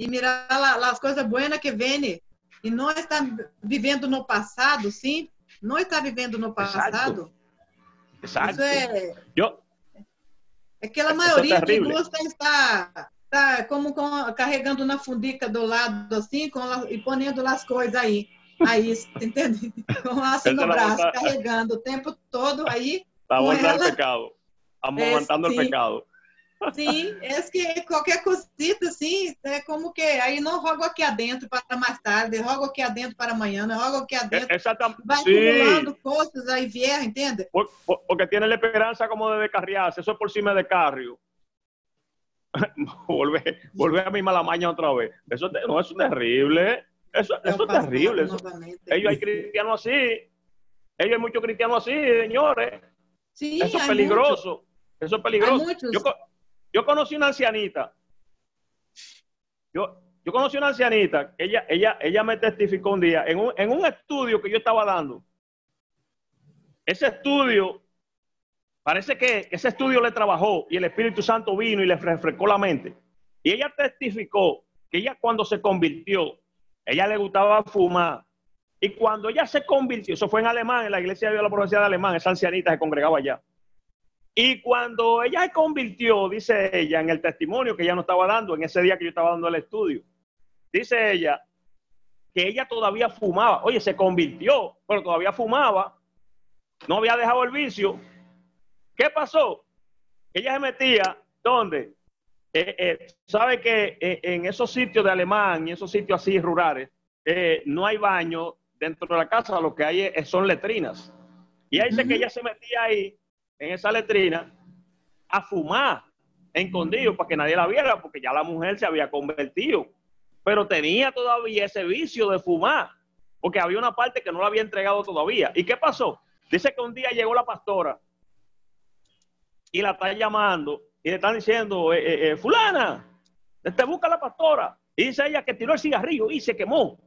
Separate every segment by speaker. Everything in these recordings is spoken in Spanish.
Speaker 1: e mirar as coisas boas que vêm. E não está vivendo no passado, sim? Não está vivendo no passado.
Speaker 2: Exato.
Speaker 1: Isso é.
Speaker 2: Yo,
Speaker 1: É aquela
Speaker 2: Isso é
Speaker 1: maioria que gosta de estar tá, como com- carregando na fundica do lado, assim, com, e ponendo as coisas aí. Aí, entende? Com assim no
Speaker 2: é a
Speaker 1: braço,
Speaker 2: vontade.
Speaker 1: carregando o tempo todo aí.
Speaker 2: está
Speaker 1: ela.
Speaker 2: el pecado. Amamantando
Speaker 1: É,
Speaker 2: el
Speaker 1: sim.
Speaker 2: pecado.
Speaker 1: Sim, é que qualquer cosita, assim, é como que aí não rogo aqui adentro para mais tarde, rogo aqui adentro para amanhã, não rogo aqui adentro.
Speaker 2: Exactamente.
Speaker 1: Vai
Speaker 2: Sí.
Speaker 1: acumulando coisas aí, vier, entende?
Speaker 2: Por- por- porque tiene la esperanza como de descarriarse. Eso es por cima de carrio. volver, volver a mi mala maña otra vez. Eso es- no, eso es terrible. Eso,
Speaker 1: É o
Speaker 2: eso es terrible. Eso- ellos hay cristianos así. Ellos hay muchos cristianos así, señores.
Speaker 1: Sim,
Speaker 2: Eso es peligroso. Eso es peligroso. Yo, yo conocí una ancianita. Yo, yo conocí una ancianita ella, ella, ella me testificó un día en un, en un estudio que yo estaba dando. Ese estudio, parece que ese estudio le trabajó y el Espíritu Santo vino y le refrescó la mente. Y ella testificó que ella cuando se convirtió, ella le gustaba fumar. Y cuando ella se convirtió, eso fue en alemán, en la iglesia de la profecía de alemán, esa ancianita se congregaba allá. Y cuando ella se convirtió, dice ella, en el testimonio que ella no estaba dando, en ese día que yo estaba dando el estudio, dice ella que ella todavía fumaba. Oye, se convirtió, pero todavía fumaba. No había dejado el vicio. ¿Qué pasó? Ella se metía, ¿dónde? Eh, eh, sabe que eh, en esos sitios de alemán y esos sitios así rurales, eh, no hay baño dentro de la casa, lo que hay es- son letrinas. Y ahí dice que ella se metía ahí, en esa letrina, a fumar, escondido, para que nadie la viera, porque ya la mujer se había convertido. Pero tenía todavía ese vicio de fumar, porque había una parte que no la había entregado todavía. ¿Y qué pasó? Dice que un día llegó la pastora y la está llamando y le están diciendo, eh, eh, eh, fulana, te busca la pastora. Y dice ella que tiró el cigarrillo y se quemó.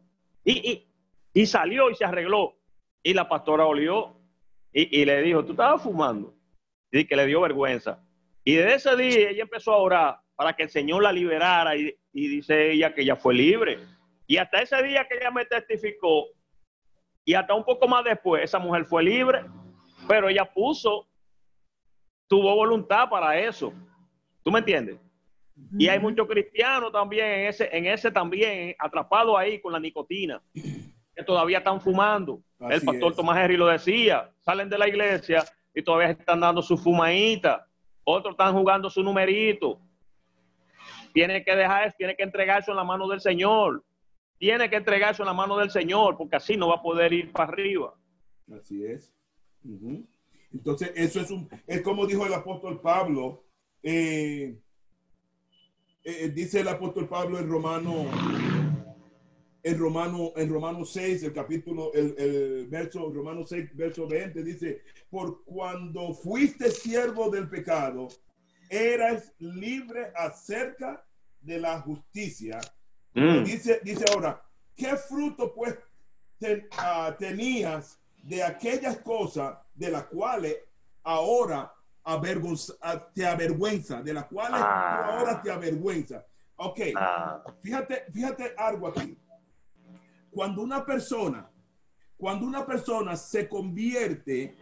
Speaker 2: Y, y, y salió y se arregló. Y la pastora olió y, y le dijo, tú estabas fumando. Y que le dio vergüenza. Y desde ese día ella empezó a orar para que el Señor la liberara y, y dice ella que ella fue libre. Y hasta ese día que ella me testificó, y hasta un poco más después, esa mujer fue libre, pero ella puso, tuvo voluntad para eso. ¿Tú me entiendes? Y hay muchos cristianos también en ese, en ese también, atrapados ahí con la nicotina, que todavía están fumando.
Speaker 3: Así
Speaker 2: El pastor
Speaker 3: es.
Speaker 2: Tomás Henry lo decía, salen de la iglesia y todavía están dando su fumadita, otros están jugando su numerito. Tiene que dejar, eso, tiene que entregarse en la mano del Señor. Tiene que entregarse en la mano del Señor, porque así no va a poder ir para arriba.
Speaker 3: Así es. Entonces, eso es un, es como dijo el apóstol Pablo, eh, eh, dice el apóstol Pablo en Romano, en Romano, en Romano 6, el capítulo, el, el verso, Romano 6, verso 20, dice, por cuando fuiste siervo del pecado, eras libre acerca de la justicia.
Speaker 2: Mm.
Speaker 3: Dice, dice ahora, ¿qué fruto pues te- ah, tenías de aquellas cosas de las cuales ahora avergonza- ah, te avergüenza, de las cuales
Speaker 2: Ah.
Speaker 3: ahora te avergüenza? Ok,
Speaker 2: Ah,
Speaker 3: fíjate, fíjate algo aquí. Cuando una persona, cuando una persona se convierte,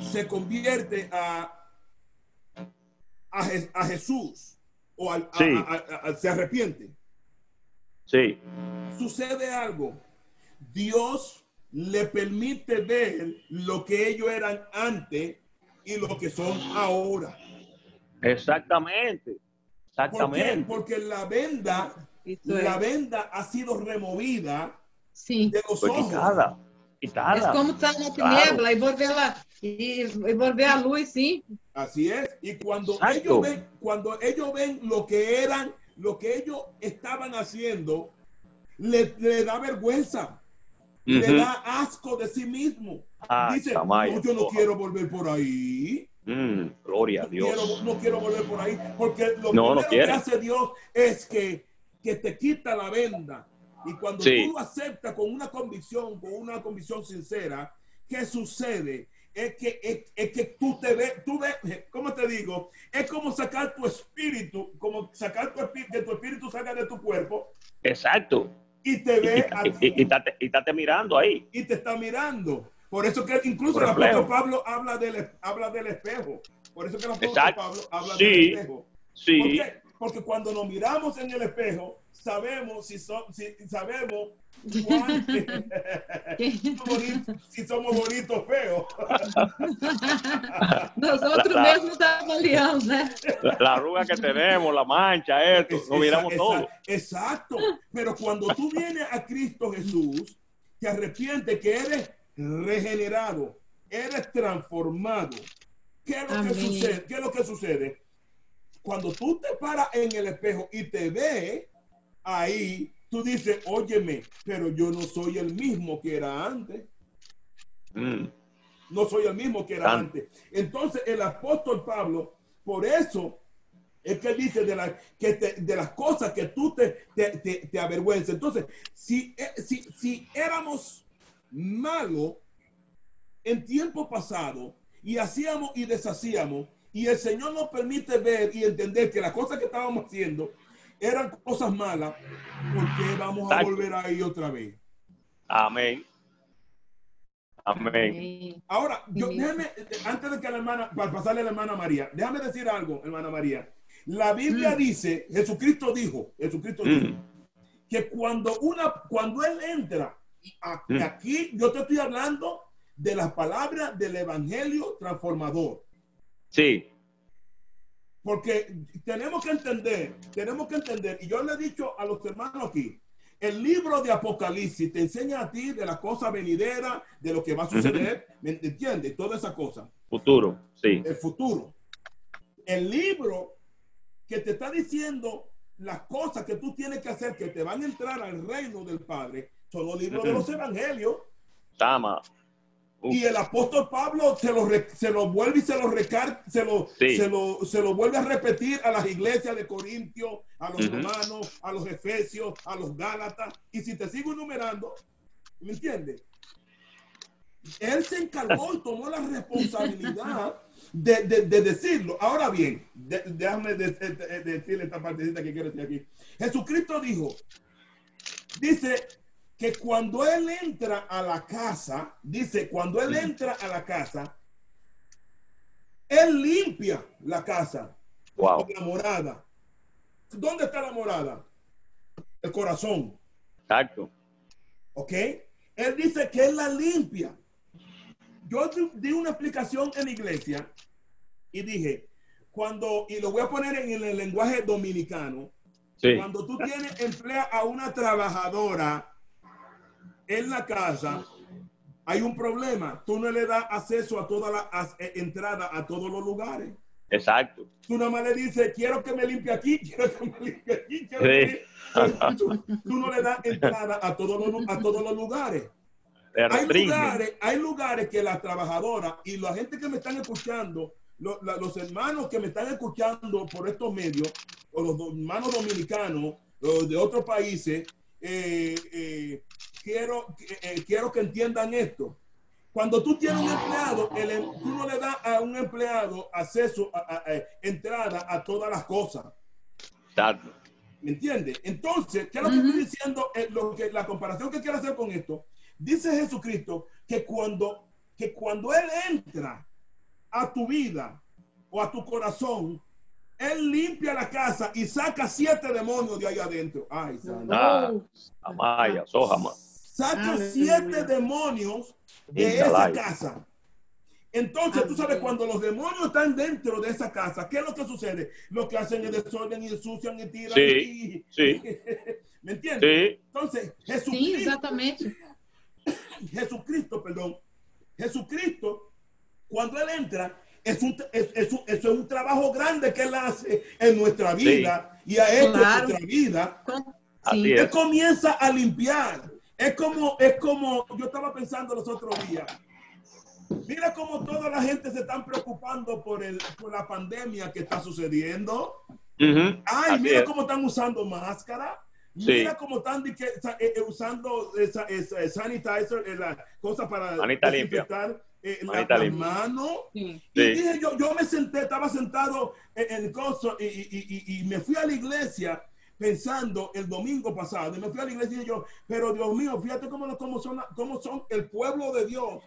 Speaker 3: se convierte a, a, Je- a Jesús o al- a-
Speaker 2: Sí.
Speaker 3: a- se arrepiente,
Speaker 2: sí,
Speaker 3: sucede algo. Dios le permite ver lo que ellos eran antes y lo que son ahora.
Speaker 2: exactamente.
Speaker 3: ¿Por qué?
Speaker 2: Exactamente.
Speaker 3: Porque la venda, la venda ha sido removida
Speaker 1: Sim.
Speaker 3: de los ojos.
Speaker 2: quitada. Quitada.
Speaker 1: como estar na
Speaker 2: Claro.
Speaker 1: tiniebla e volver lá. E, e volver a luz, sim.
Speaker 3: Así es. Y cuando
Speaker 2: Exacto.
Speaker 3: ellos ven, cuando ellos ven lo que eran, lo que ellos estaban haciendo, le, le da vergüenza, le
Speaker 2: Ujú.
Speaker 3: da asco de sí mismo.
Speaker 2: Ay,
Speaker 3: Dice,
Speaker 2: Tamayo,
Speaker 3: no, yo no
Speaker 2: coja.
Speaker 3: quiero volver por ahí.
Speaker 2: Mm, gloria a
Speaker 3: No
Speaker 2: Dios.
Speaker 3: quiero, no quiero volver por ahí. Porque lo
Speaker 2: No,
Speaker 3: primero
Speaker 2: quiere.
Speaker 3: que hace Dios es que, que te quita la venda. Y cuando
Speaker 2: Sí.
Speaker 3: tú lo aceptas con una convicción, con una convicción sincera, ¿qué sucede? es que, es, es que tú te ves, tú ves, ¿cómo te digo? Es como sacar tu espíritu, como sacar tu espíritu, que tu espíritu salga de tu cuerpo
Speaker 2: Exacto.
Speaker 3: y te ve
Speaker 2: Y, y, y, mirando ahí.
Speaker 3: y te está mirando. Por eso que incluso el apóstol Pablo habla del, habla del espejo. Por eso que el apóstol. Pablo habla
Speaker 2: Sí.
Speaker 3: del espejo. ¿Por
Speaker 2: Sí,
Speaker 3: qué? Porque cuando nos miramos en el espejo, sabemos si, so- si sabemos si somos bonitos o feos.
Speaker 1: Nosotros
Speaker 2: La- la-
Speaker 1: mesmos avaliamos, né?
Speaker 2: la, la arruga que tenemos, la mancha, esto,
Speaker 3: Es-
Speaker 2: lo miramos todo.
Speaker 3: exa- Exacto. Pero cuando tú vienes a Cristo Jesús, te arrepientes que eres regenerado, eres transformado. ¿Qué es lo que sucede? ¿Qué es lo que sucede? Cuando tú te paras en el espejo y te ves ahí, tú dices, óyeme, pero yo no soy el mismo que era antes.
Speaker 2: Mm,
Speaker 3: No soy el mismo que era antes. Entonces el apóstol Pablo, por eso es que dice de, la, que te- de las cosas que tú te, te, te, te avergüenzas. Entonces, si, eh, si, si éramos malos en tiempo pasado y hacíamos y deshacíamos, y el Señor nos permite ver y entender que las cosas que estábamos haciendo eran cosas malas, ¿por qué vamos a volver ahí otra vez?
Speaker 2: Amén. Amén.
Speaker 3: Ahora, yo, déjame, antes de que la hermana, para pasarle a la hermana María, déjame decir algo, hermana María. La Biblia
Speaker 1: Mm.
Speaker 3: dice, Jesucristo dijo, Jesucristo dijo,
Speaker 2: Mm,
Speaker 3: que cuando una, cuando él entra, a-
Speaker 2: Mm.
Speaker 3: aquí yo te estoy hablando de las palabras del evangelio transformador.
Speaker 2: Sí,
Speaker 3: Porque tenemos que entender, tenemos que entender, y yo le he dicho a los hermanos aquí, el libro de Apocalipsis te enseña a ti de las cosas venideras, de lo que va a suceder, ¿me entiendes? Toda esa cosa.
Speaker 2: futuro. Sí.
Speaker 3: el futuro. El libro que te está diciendo las cosas que tú tienes que hacer que te van a entrar al reino del Padre son los libros de los evangelios.
Speaker 2: Tama. Uf,
Speaker 3: Y el apóstol Pablo se lo, re- se lo vuelve y se lo recar, se lo,
Speaker 2: Sí.
Speaker 3: se lo, se lo vuelve a repetir a las iglesias de Corintio, a los romanos, a los efesios, a los gálatas. Y si te sigo enumerando, ¿me entiendes? Él se encargó y tomó la responsabilidad de, de- de decirlo. Ahora bien, de- déjame de- de- de- decirle esta partecita que quiero decir aquí. Jesucristo dijo, dice que cuando él entra a la casa, dice, cuando él entra a la casa, él limpia la casa,
Speaker 2: wow.
Speaker 3: la morada. ¿Dónde está la morada? El corazón.
Speaker 2: Exacto.
Speaker 3: ¿Ok? Él dice que él la limpia. Yo di- una explicación en la iglesia y dije, cuando, y lo voy a poner en el lenguaje dominicano,
Speaker 2: Sí.
Speaker 3: cuando tú tienes, emplea a una trabajadora en la casa, hay un problema. Tú no le das acceso a toda la a- eh, entrada a todos los lugares.
Speaker 2: Exacto.
Speaker 3: Tú nada más le dices, quiero que me limpie aquí, quiero que me limpie aquí. quiero
Speaker 2: Sí.
Speaker 3: que- Tú, tú no le das entrada a todos los, a todos los lugares. Hay lugares, hay lugares que las trabajadoras y la gente que me están escuchando, lo- la- los hermanos que me están escuchando por estos medios, o los hermanos dominicanos o de otros países, eh, eh, quiero, eh, quiero que entiendan esto. Cuando tú tienes un empleado, el em- tú no le das a un empleado acceso a, a- a- entrada a todas las cosas.
Speaker 2: Exacto.
Speaker 3: ¿Me entiendes? Entonces, ¿qué es lo que estoy diciendo? Eh, lo que, la comparación que quiero hacer con esto, dice Jesucristo que cuando, que cuando Él entra a tu vida o a tu corazón, Él limpia la casa y saca siete demonios de ahí adentro. Ay, santo.
Speaker 2: Ah. Amaya, Sojama.
Speaker 3: Saca
Speaker 1: Aleluya.
Speaker 3: siete demonios de
Speaker 2: Inca
Speaker 3: esa
Speaker 2: life.
Speaker 3: casa. Entonces, tú sabes, cuando los demonios están dentro de esa casa, ¿qué es lo que sucede? Lo que hacen es desorden y ensucian y tiran.
Speaker 2: Sí,
Speaker 3: y-
Speaker 2: sí.
Speaker 3: ¿Me entiendes?
Speaker 2: Sí.
Speaker 3: Entonces, Jesucristo,
Speaker 1: exatamente.
Speaker 3: Jesucristo, perdón, Jesucristo, cuando Él entra, es un, es, es un, es un trabajo grande que Él hace en nuestra vida y ha hecho
Speaker 1: Claro.
Speaker 3: en nuestra vida.
Speaker 2: Es.
Speaker 3: Él comienza a limpiar. Es como, es como, yo estaba pensando los otros días. Mira cómo toda la gente se están preocupando por, el, por la pandemia que está sucediendo.
Speaker 2: Ujú.
Speaker 3: Ay,
Speaker 2: Así
Speaker 3: mira
Speaker 2: es.
Speaker 3: cómo están usando máscara.
Speaker 2: Sí.
Speaker 3: Mira cómo están que- sa- eh, eh, usando esa, esa- eh, sanitizer, eh, la cosa para
Speaker 2: Manita
Speaker 3: desinfectar. eh, la-
Speaker 2: Manita
Speaker 3: las
Speaker 2: limpia.
Speaker 3: manos.
Speaker 1: Sí.
Speaker 3: Y
Speaker 2: Sí.
Speaker 3: dije, yo, yo me senté, estaba sentado en el coso y, y- y- y me fui a la iglesia pensando el domingo pasado. Y me fui a la iglesia y yo, pero Dios mío, fíjate cómo, cómo, son, cómo son el pueblo de Dios.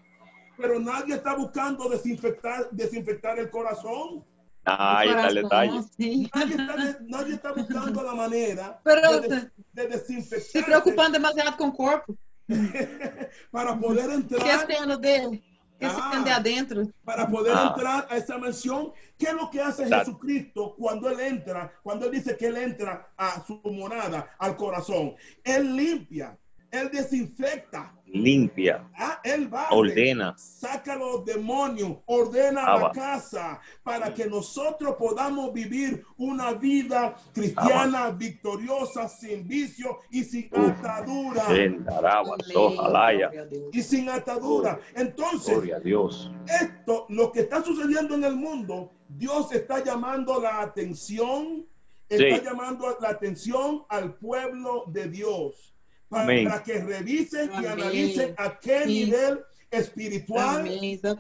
Speaker 3: Pero nadie está buscando desinfectar, desinfectar el corazón.
Speaker 2: Ahí está el
Speaker 1: Corazón,
Speaker 2: detalle.
Speaker 1: sí.
Speaker 3: Nadie está, de- nadie está buscando la manera
Speaker 1: Pero
Speaker 3: de, des- de
Speaker 1: se
Speaker 3: desinfectar
Speaker 1: preocupando demasiado com o corpo.
Speaker 3: para poder entrar
Speaker 1: Esquecendo dele. Esquecendo
Speaker 3: Ah.
Speaker 1: de adentro.
Speaker 3: para poder
Speaker 2: Ah.
Speaker 3: entrar a esa mansión. ¿Qué es lo que hace
Speaker 2: Exacto.
Speaker 3: Jesucristo cuando Él entra, cuando Él dice que Él entra a su morada, al corazón? Él limpia, Él desinfecta,
Speaker 2: Limpia,
Speaker 3: ah, Él va,
Speaker 2: ordena.
Speaker 3: saca los demonios, ordena
Speaker 2: Ah,
Speaker 3: la casa para que nosotros podamos vivir una vida cristiana victoriosa, sin vicio y sin
Speaker 2: Uf.
Speaker 3: atadura.
Speaker 2: Sendaraba, sojalaya.
Speaker 1: A.
Speaker 3: Y sin atadura. Entonces,
Speaker 2: Gloria a Dios.
Speaker 3: esto, lo que está sucediendo en el mundo, Dios está llamando la atención, está
Speaker 2: Sí.
Speaker 3: llamando la atención al pueblo de Dios para,
Speaker 2: Amén.
Speaker 3: que revisen y
Speaker 1: Amén.
Speaker 3: analicen a qué
Speaker 1: Sí.
Speaker 3: nivel espiritual,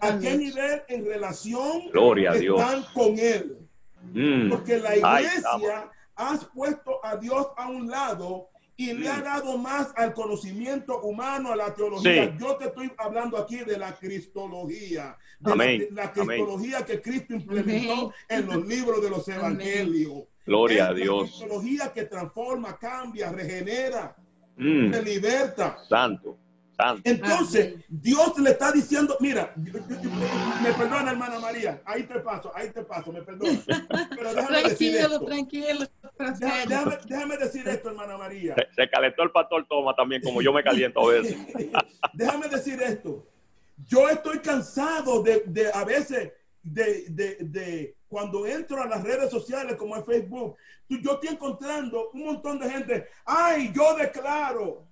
Speaker 3: a qué nivel en relación
Speaker 2: Gloria a Dios.
Speaker 3: están con Él.
Speaker 2: Mm.
Speaker 3: Porque la iglesia has puesto a Dios a un lado y le ha
Speaker 2: Mm.
Speaker 3: dado más al conocimiento humano, a la teología.
Speaker 2: Sí.
Speaker 3: Yo te estoy hablando aquí de la cristología, de
Speaker 2: Amén.
Speaker 3: la, la
Speaker 2: Amén.
Speaker 3: cristología que Cristo implementó
Speaker 1: Amén.
Speaker 3: en los libros de los
Speaker 1: Amén.
Speaker 3: evangelios.
Speaker 2: Gloria
Speaker 3: Es
Speaker 2: a
Speaker 3: La
Speaker 2: Dios.
Speaker 3: cristología que transforma, cambia, regenera,
Speaker 2: Mm.
Speaker 3: te liberta.
Speaker 2: Santo, santo.
Speaker 3: Entonces,
Speaker 1: Amén.
Speaker 3: Dios le está diciendo, mira, me perdona, hermana María, ahí te paso, ahí te paso, me perdona. Pero déjame decir
Speaker 1: Tranquilo,
Speaker 3: esto.
Speaker 1: tranquilo.
Speaker 3: Déjame- déjame decir esto, hermana María.
Speaker 2: Se, se calentó el pastor Toma también, como yo me caliento a veces.
Speaker 3: déjame decir esto. Yo estoy cansado de, de a veces, de, de, de cuando entro a las redes sociales como en Facebook, tú- yo estoy encontrando un montón de gente. Ay, yo declaro.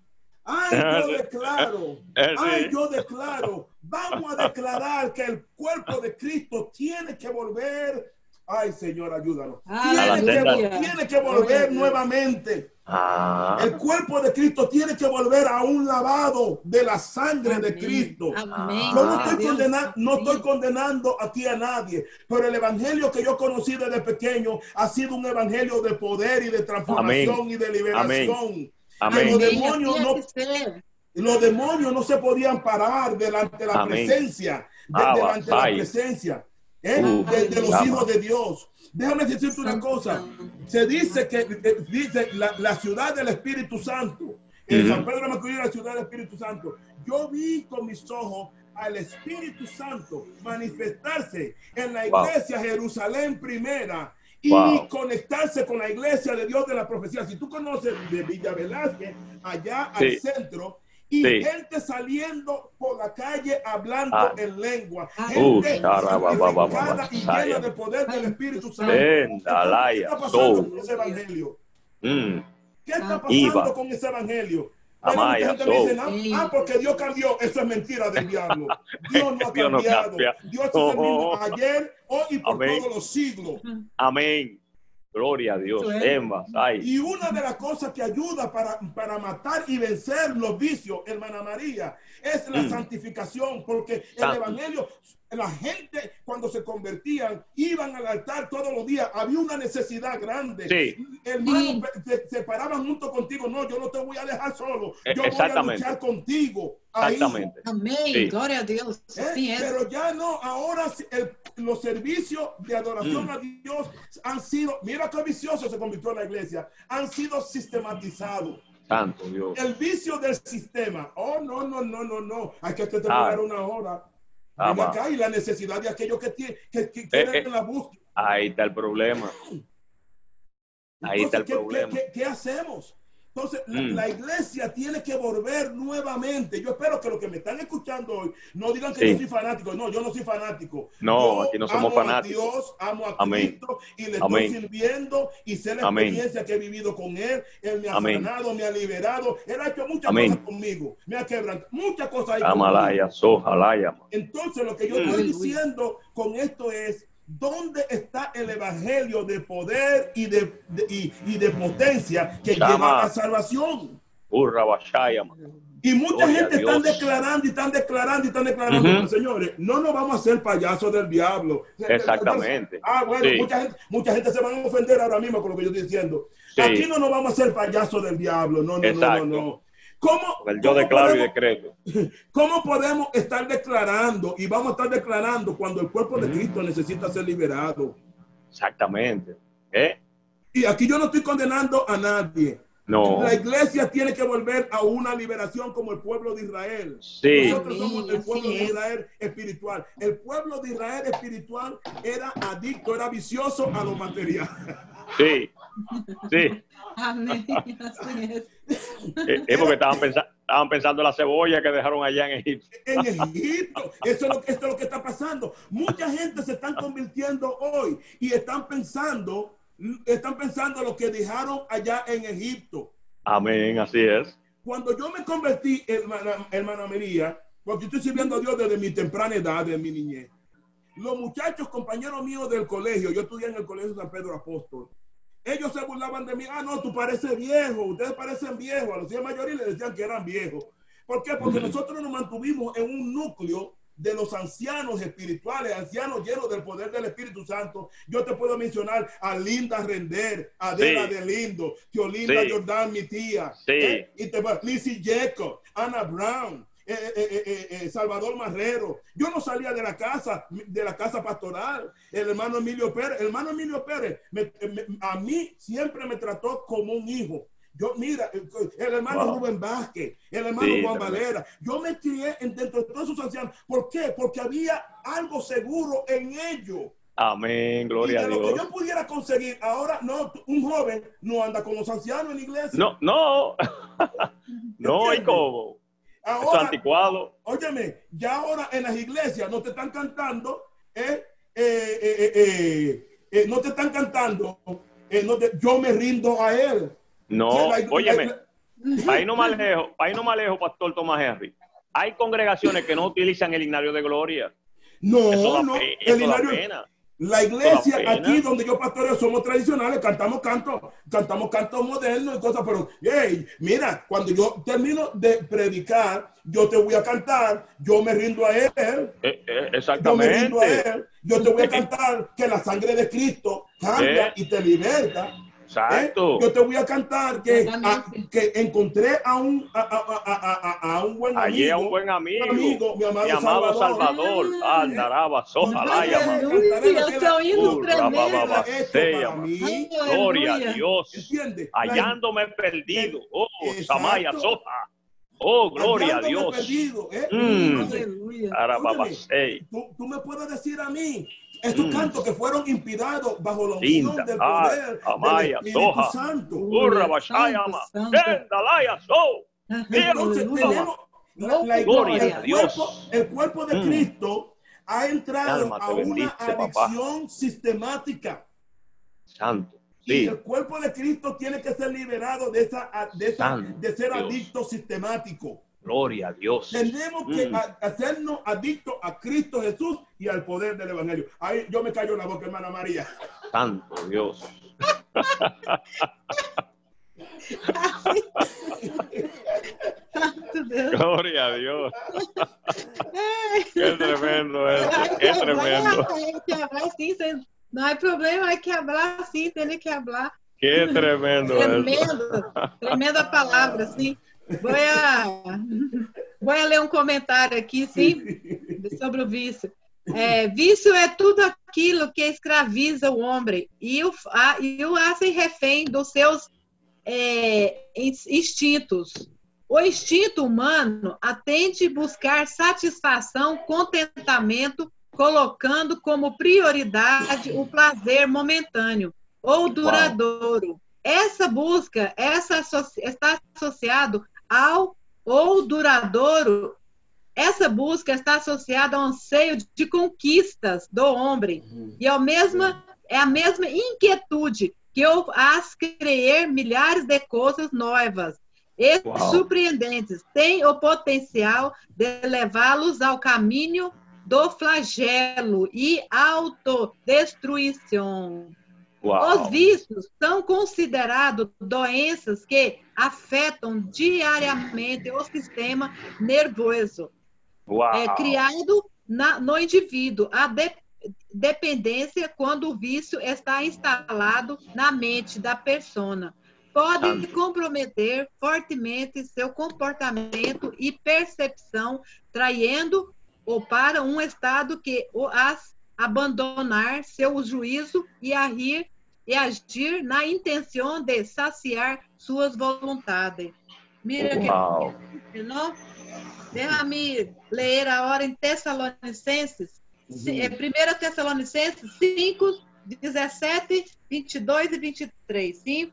Speaker 3: Ay, yo declaro.
Speaker 2: Eh,
Speaker 3: Ay, yo declaro. Vamos a declarar que el cuerpo de Cristo tiene que volver. Ay, Señor, ayúdanos.
Speaker 2: A la
Speaker 3: Tiene que, tiene que volver nuevamente.
Speaker 2: Ah,
Speaker 3: El cuerpo de Cristo tiene que volver a un lavado de la sangre de
Speaker 1: Amén.
Speaker 3: Cristo.
Speaker 1: Amém.
Speaker 3: Yo no
Speaker 1: a
Speaker 3: estoy,
Speaker 1: Deus.
Speaker 3: condena- no estoy condenando aquí a nadie, pero el evangelio que yo conocí desde pequeño ha sido un evangelio de poder y de transformación
Speaker 2: Amén.
Speaker 3: y de liberación.
Speaker 2: amén.
Speaker 3: Los demonios no-. Los demonios no se podían parar delante de la
Speaker 2: Amén.
Speaker 3: presencia, de-
Speaker 2: Ah,
Speaker 3: delante de la presencia ¿eh? De, de los hijos de Dios. Déjame decirte una cosa. Se dice que dice la, la ciudad del Espíritu Santo. En. San Pedro Macorís, la ciudad del Espíritu Santo. Yo vi con mis ojos al Espíritu Santo manifestarse en la
Speaker 2: Wow.
Speaker 3: iglesia Jerusalén primera y
Speaker 2: Wow.
Speaker 3: conectarse con la iglesia de Dios de la profecía. Si tú conoces de Villa Velázquez, allá al
Speaker 2: Sí.
Speaker 3: centro, y
Speaker 2: Sí.
Speaker 3: gente saliendo por la calle hablando
Speaker 2: Ah.
Speaker 3: en lengua.
Speaker 1: Uh,
Speaker 3: Gente santificada y
Speaker 2: saya.
Speaker 3: llena del poder del Espíritu Santo. ¿Qué está pasando
Speaker 2: so.
Speaker 3: con ese evangelio?
Speaker 2: Mm.
Speaker 3: ¿Qué está
Speaker 1: Ah.
Speaker 3: pasando
Speaker 2: Iba.
Speaker 3: con ese evangelio?
Speaker 2: Amaya,
Speaker 3: gente me dice. "Ah, ah, porque Dios cambió. Eso es mentira del diablo. Dios no ha
Speaker 2: Dios no
Speaker 3: cambiado.
Speaker 2: cambia.
Speaker 3: Dios es el mismo ayer, hoy y por
Speaker 2: Amén.
Speaker 3: todos los siglos.
Speaker 2: Amén. Gloria a Dios.
Speaker 1: Es.
Speaker 2: Ay.
Speaker 3: Y una de las cosas que ayuda para, para matar y vencer los vicios, hermana María, es la
Speaker 2: Mm.
Speaker 3: santificación, porque el
Speaker 2: Santo.
Speaker 3: Evangelio, la gente cuando se convertían, iban al altar todos los días, había una necesidad grande.
Speaker 2: Sí.
Speaker 3: Hermano, se, se paraban junto contigo, no, yo no te voy a dejar solo,
Speaker 2: Eh,
Speaker 3: yo voy a
Speaker 2: exactamente.
Speaker 3: luchar contigo. Ahí.
Speaker 2: Exactamente.
Speaker 1: Amém.
Speaker 2: Sí.
Speaker 1: Glória a Deus.
Speaker 3: ¿Eh? Pero ya no, ahora el- los servicios de adoración
Speaker 2: Mm.
Speaker 3: a Dios han sido, mira qué vicioso se convirtió la iglesia, han sido sistematizados.
Speaker 2: Santo Dios.
Speaker 3: El vicio del sistema, oh no, no, no, no, no, hay que terminar
Speaker 2: Ah.
Speaker 3: una hora. Ven acá y la necesidad de aquellos que, tienen, que, que
Speaker 2: Eh,
Speaker 3: quieren
Speaker 2: eh.
Speaker 3: la búsqueda.
Speaker 2: Ahí está el problema. Ahí está el
Speaker 3: Entonces, ¿qué-
Speaker 2: problema.
Speaker 3: ¿qué, qué, qué hacemos? Entonces, la,
Speaker 2: Mm.
Speaker 3: la iglesia tiene que volver nuevamente. Yo espero que los que me están escuchando hoy no digan que
Speaker 2: Sí.
Speaker 3: yo soy fanático. No, yo no soy fanático.
Speaker 2: No,
Speaker 3: Yo
Speaker 2: aquí no somos
Speaker 3: amo a
Speaker 2: fanáticos.
Speaker 3: Dios, amo a
Speaker 2: Amén.
Speaker 3: Cristo y le
Speaker 2: Amén.
Speaker 3: estoy sirviendo y sé la
Speaker 2: Amén.
Speaker 3: experiencia que he vivido con Él. Él me ha
Speaker 2: Amén.
Speaker 3: sanado, me ha liberado. Él ha hecho muchas
Speaker 2: Amén.
Speaker 3: cosas conmigo. Me ha quebrado muchas cosas. ahí.
Speaker 2: Amalaya, sojalaya.
Speaker 3: Entonces, lo que yo
Speaker 2: Mm.
Speaker 3: estoy diciendo con esto es, ¿dónde está el evangelio de poder y de, de- y, y de potencia que lleva a la salvación? Y mucha
Speaker 2: Gloria
Speaker 3: gente
Speaker 2: Dios.
Speaker 3: declarando y están declarando y están declarando. Señores, no nos vamos a hacer payasos del diablo.
Speaker 2: Exactamente.
Speaker 3: Ah, bueno,
Speaker 2: Sí.
Speaker 3: mucha, gente, mucha gente se van a ofender ahora mismo con lo que yo estoy diciendo.
Speaker 2: Sí.
Speaker 3: Aquí no nos vamos a hacer payasos del diablo. No, no,
Speaker 2: Exacto.
Speaker 3: no, no, no. ¿Cómo,
Speaker 2: Yo
Speaker 3: cómo
Speaker 2: declaro y
Speaker 3: podemos-
Speaker 2: decreto.
Speaker 3: ¿Cómo podemos estar declarando y vamos a estar declarando cuando el cuerpo de
Speaker 2: Ujú.
Speaker 3: Cristo necesita ser liberado?
Speaker 2: Exactamente. ¿Eh?
Speaker 3: Y aquí yo no estoy condenando a nadie.
Speaker 2: No.
Speaker 3: La iglesia tiene que volver a una liberación como el pueblo de Israel.
Speaker 2: Sí.
Speaker 3: Nosotros somos el pueblo de. Israel espiritual. El pueblo de Israel espiritual era adicto, era vicioso a lo material.
Speaker 2: Sí. Sí.
Speaker 1: Amén. Así es.
Speaker 2: Eh, Es porque estaban, pensa- estaban pensando en la cebolla que dejaron allá en Egipto.
Speaker 3: En Egipto, eso es, lo, esto es lo que está pasando. Mucha gente se están convirtiendo hoy y están pensando, están pensando lo que dejaron allá en Egipto.
Speaker 2: Amén, así es.
Speaker 3: Cuando yo me convertí, hermana, hermana María, porque estoy sirviendo a Dios desde mi temprana edad, desde mi niñez. Los muchachos, compañeros míos del colegio, yo estudié en el colegio San Pedro Apóstol, ellos se burlaban de mí. Ah, no, tú pareces viejo, ustedes parecen viejos. A los hijos mayores les decían que eran viejos. ¿Por qué? Porque nosotros nos mantuvimos en un núcleo de los ancianos espirituales, ancianos llenos del poder del Espíritu Santo. Yo te puedo mencionar a Linda Render, a Adela
Speaker 2: Sí.
Speaker 3: de Lindo, Teolinda
Speaker 2: Sí.
Speaker 3: Jordán, mi tía.
Speaker 2: Sí.
Speaker 3: ¿eh? Y te va, Lizzie Jacob, Ana Brown, eh, eh, eh, Salvador Marrero. Yo no salía de la casa, de la casa pastoral. El hermano Emilio Pérez, el hermano Emilio Pérez, me- me- a mí siempre me trató como un hijo. Yo, mira, el, hermano
Speaker 2: Wow.
Speaker 3: Rubén Vázquez, el hermano
Speaker 2: Sí,
Speaker 3: Juan. Valera, yo me crié en- dentro de todos esos ancianos. ¿Por qué? Porque había algo seguro en ellos.
Speaker 2: Amén,
Speaker 3: Y
Speaker 2: gloria
Speaker 3: de
Speaker 2: a
Speaker 3: lo que
Speaker 2: Dios.
Speaker 3: yo pudiera conseguir, ahora no, un joven no anda con los ancianos en la iglesia.
Speaker 2: No, no. No hay
Speaker 3: ¿Entiendes?
Speaker 2: Eso es
Speaker 3: Ahora,
Speaker 2: anticuado.
Speaker 3: Óyeme, ya ahora en las iglesias no te están cantando, eh, eh, eh, no te están cantando, no te- yo me rindo a él.
Speaker 2: No,
Speaker 3: Sí, la-
Speaker 2: óyeme,
Speaker 3: la-
Speaker 2: para ir no más lejos, ir no más lejos, Pastor Tomás Henry. Hay congregaciones que no utilizan el ignario de gloria.
Speaker 3: no,
Speaker 2: Eso da,
Speaker 3: no,
Speaker 2: pe-
Speaker 3: el
Speaker 2: eso da
Speaker 3: hilario-
Speaker 2: pena.
Speaker 3: La iglesia, aquí donde yo pastoreo, somos tradicionales, cantamos cantos, cantamos cantos modernos y cosas, pero, hey, mira, cuando yo termino de predicar, yo te voy a cantar, yo me rindo a él,
Speaker 2: Eh, eh,
Speaker 3: yo me
Speaker 2: exactamente.
Speaker 3: rindo a él, yo te voy a cantar que la sangre de Cristo cambia
Speaker 2: Eh.
Speaker 3: y te liberta. ¿Eh?
Speaker 2: Exacto.
Speaker 3: Yo te voy a cantar que, a- que encontré a un, a, a- a- a- a un buen
Speaker 2: Allí
Speaker 3: amigo.
Speaker 2: a un buen amigo,
Speaker 3: amigo, mi amado
Speaker 2: Salvador.
Speaker 3: Salvador.
Speaker 2: Andaraba,
Speaker 3: para
Speaker 2: llama.
Speaker 3: mí,
Speaker 2: Gloria a. Dios.
Speaker 3: ¿entiendes?
Speaker 2: Hallándome perdido. Oh,
Speaker 3: Exacto.
Speaker 2: Samaya Soja. Oh, gloria a Dios.
Speaker 3: perdido, ¿eh?
Speaker 2: Mm.
Speaker 3: Entonces, tú, tú me puedes decir a mí, estos
Speaker 2: Mm.
Speaker 3: cantos que fueron inspirados bajo la unción
Speaker 2: Linda.
Speaker 3: del
Speaker 2: Ah,
Speaker 3: poder
Speaker 2: Amaya,
Speaker 3: del Espíritu
Speaker 2: Soja.
Speaker 3: Santo.
Speaker 2: Urra.
Speaker 1: Santo, santo.
Speaker 2: Tendalaya So.
Speaker 3: Entonces tenemos la, la-
Speaker 2: Gloria
Speaker 3: el,
Speaker 2: a Dios.
Speaker 3: cuerpo, el cuerpo de
Speaker 2: Mm.
Speaker 3: Cristo ha entrado
Speaker 2: Alma te
Speaker 3: a una
Speaker 2: bendice, papá.
Speaker 3: adicción sistemática.
Speaker 2: Santo.
Speaker 3: Y
Speaker 2: Sí.
Speaker 3: el cuerpo de Cristo tiene que ser liberado de esa, de, esa,
Speaker 2: Santo
Speaker 3: de ser
Speaker 2: Dios.
Speaker 3: adicto sistemático.
Speaker 2: Gloria a Dios.
Speaker 3: Tenemos que
Speaker 2: Mm.
Speaker 3: a- hacernos adictos a Cristo Jesús y al poder del Evangelio. Ahí yo me callo la boca, hermana María.
Speaker 2: Santo Dios. Gloria a Dios. Qué tremendo es.
Speaker 1: Hay
Speaker 2: Qué
Speaker 1: que
Speaker 2: tremendo.
Speaker 1: hablar, hay problema, hay que hablar sim, tem que hablar.
Speaker 2: Qué tremendo es.
Speaker 1: Tremendo, tremenda palavra, sim. Vou a, vou a ler um comentário aqui, sim, sobre o vício. É, vício é tudo aquilo que escraviza o homem e o, a, e o faz refém dos seus é, ins- instintos. O instinto humano atende buscar satisfação, contentamento, colocando como prioridade o prazer momentâneo ou duradouro. Essa busca essa está associado ao ou duradouro. Essa busca está associada ao anseio de conquistas do homem e ao mesma, é a mesma inquietude que o faz criar milhares de coisas novas e
Speaker 2: Uau.
Speaker 1: surpreendentes. Tem o potencial de levá-los ao caminho do flagelo e autodestruição. Os vícios são considerados doenças que afetam diariamente o sistema nervoso.
Speaker 2: Uau.
Speaker 1: É criado na, no indivíduo a de, dependência quando o vício está instalado na mente da persona. Pode
Speaker 2: Amém.
Speaker 1: comprometer fortemente seu comportamento e percepção, traindo ou para um estado que o as abandonar seu juízo e agir, e agir na intenção de saciar suas vontades. Mira que
Speaker 2: Uau.
Speaker 1: não? Deixa-me ler a hora em Tessalonicenses,
Speaker 3: Uhum.
Speaker 1: é 1 Tessalonicenses 5, 17, 22 e 23, sim?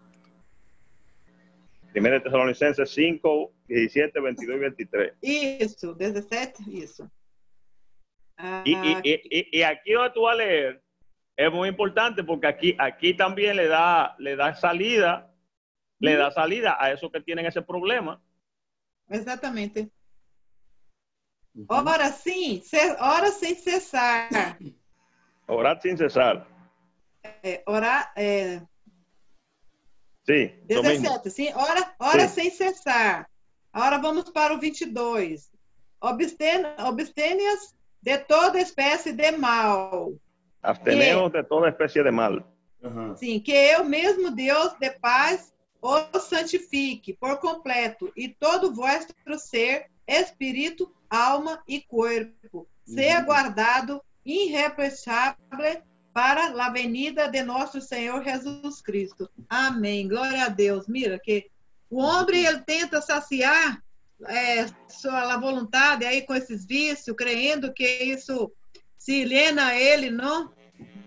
Speaker 2: 1 Tesalonicenses 5, 17, 22 y 23.
Speaker 1: Isso, 17, isso. Ah,
Speaker 2: Y, y, y, y- y aquí donde tú vas a leer es muy importante porque aquí, aquí también le da, le da salida, le da salida a esos que tienen ese problema.
Speaker 1: exatamente. Ora sim, ora sem cessar.
Speaker 2: Orar sin cesar.
Speaker 1: É, orar, é,
Speaker 2: Sí, mismo.
Speaker 1: 17, sim? Ora, ora
Speaker 2: Sim.
Speaker 1: sem cessar. Agora vamos para o 22. Obsten- Obstênias de toda espécie de mal.
Speaker 2: Absteneos de toda especie de mal.
Speaker 1: Sim, que eu mesmo, Deus de paz, os santifique por completo, e todo vosso ser, espírito, alma e corpo, seja
Speaker 3: Uhum.
Speaker 1: guardado irreprochável para a venida de nosso Senhor Jesus Cristo. Amém. Glória a Deus. Mira que o homem ele tenta saciar é, sua vontade aí com esses vícios, crendo que isso se lena a ele, não?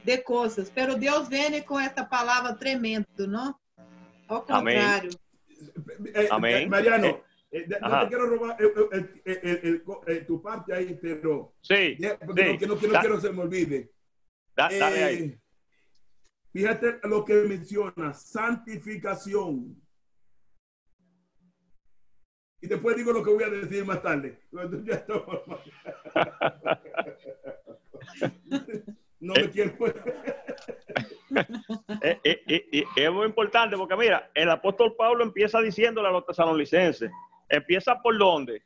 Speaker 1: de coisas. Pero Deus vem com esta palavra tremendo, não? Ao
Speaker 2: Amém.
Speaker 1: contrário.
Speaker 3: Eh,
Speaker 2: Amén.
Speaker 3: eh, Mariano, eh, no
Speaker 2: Ajá.
Speaker 3: te quiero robar eh, eh, eh, eh, el- eh, tu parte ahí, pero
Speaker 2: Sí,
Speaker 3: porque
Speaker 2: sí.
Speaker 3: no, que no,
Speaker 2: Da-
Speaker 3: quiero se me olvide.
Speaker 2: da- dale
Speaker 3: Eh,
Speaker 2: ahí.
Speaker 3: Fíjate lo que menciona, santificación. Y después digo lo que voy a decir más tarde. No me quiero.
Speaker 2: Eh, eh, eh, eh, es muy importante porque mira, el apóstol Pablo empieza diciéndole a los tesalonicenses, empieza por dónde?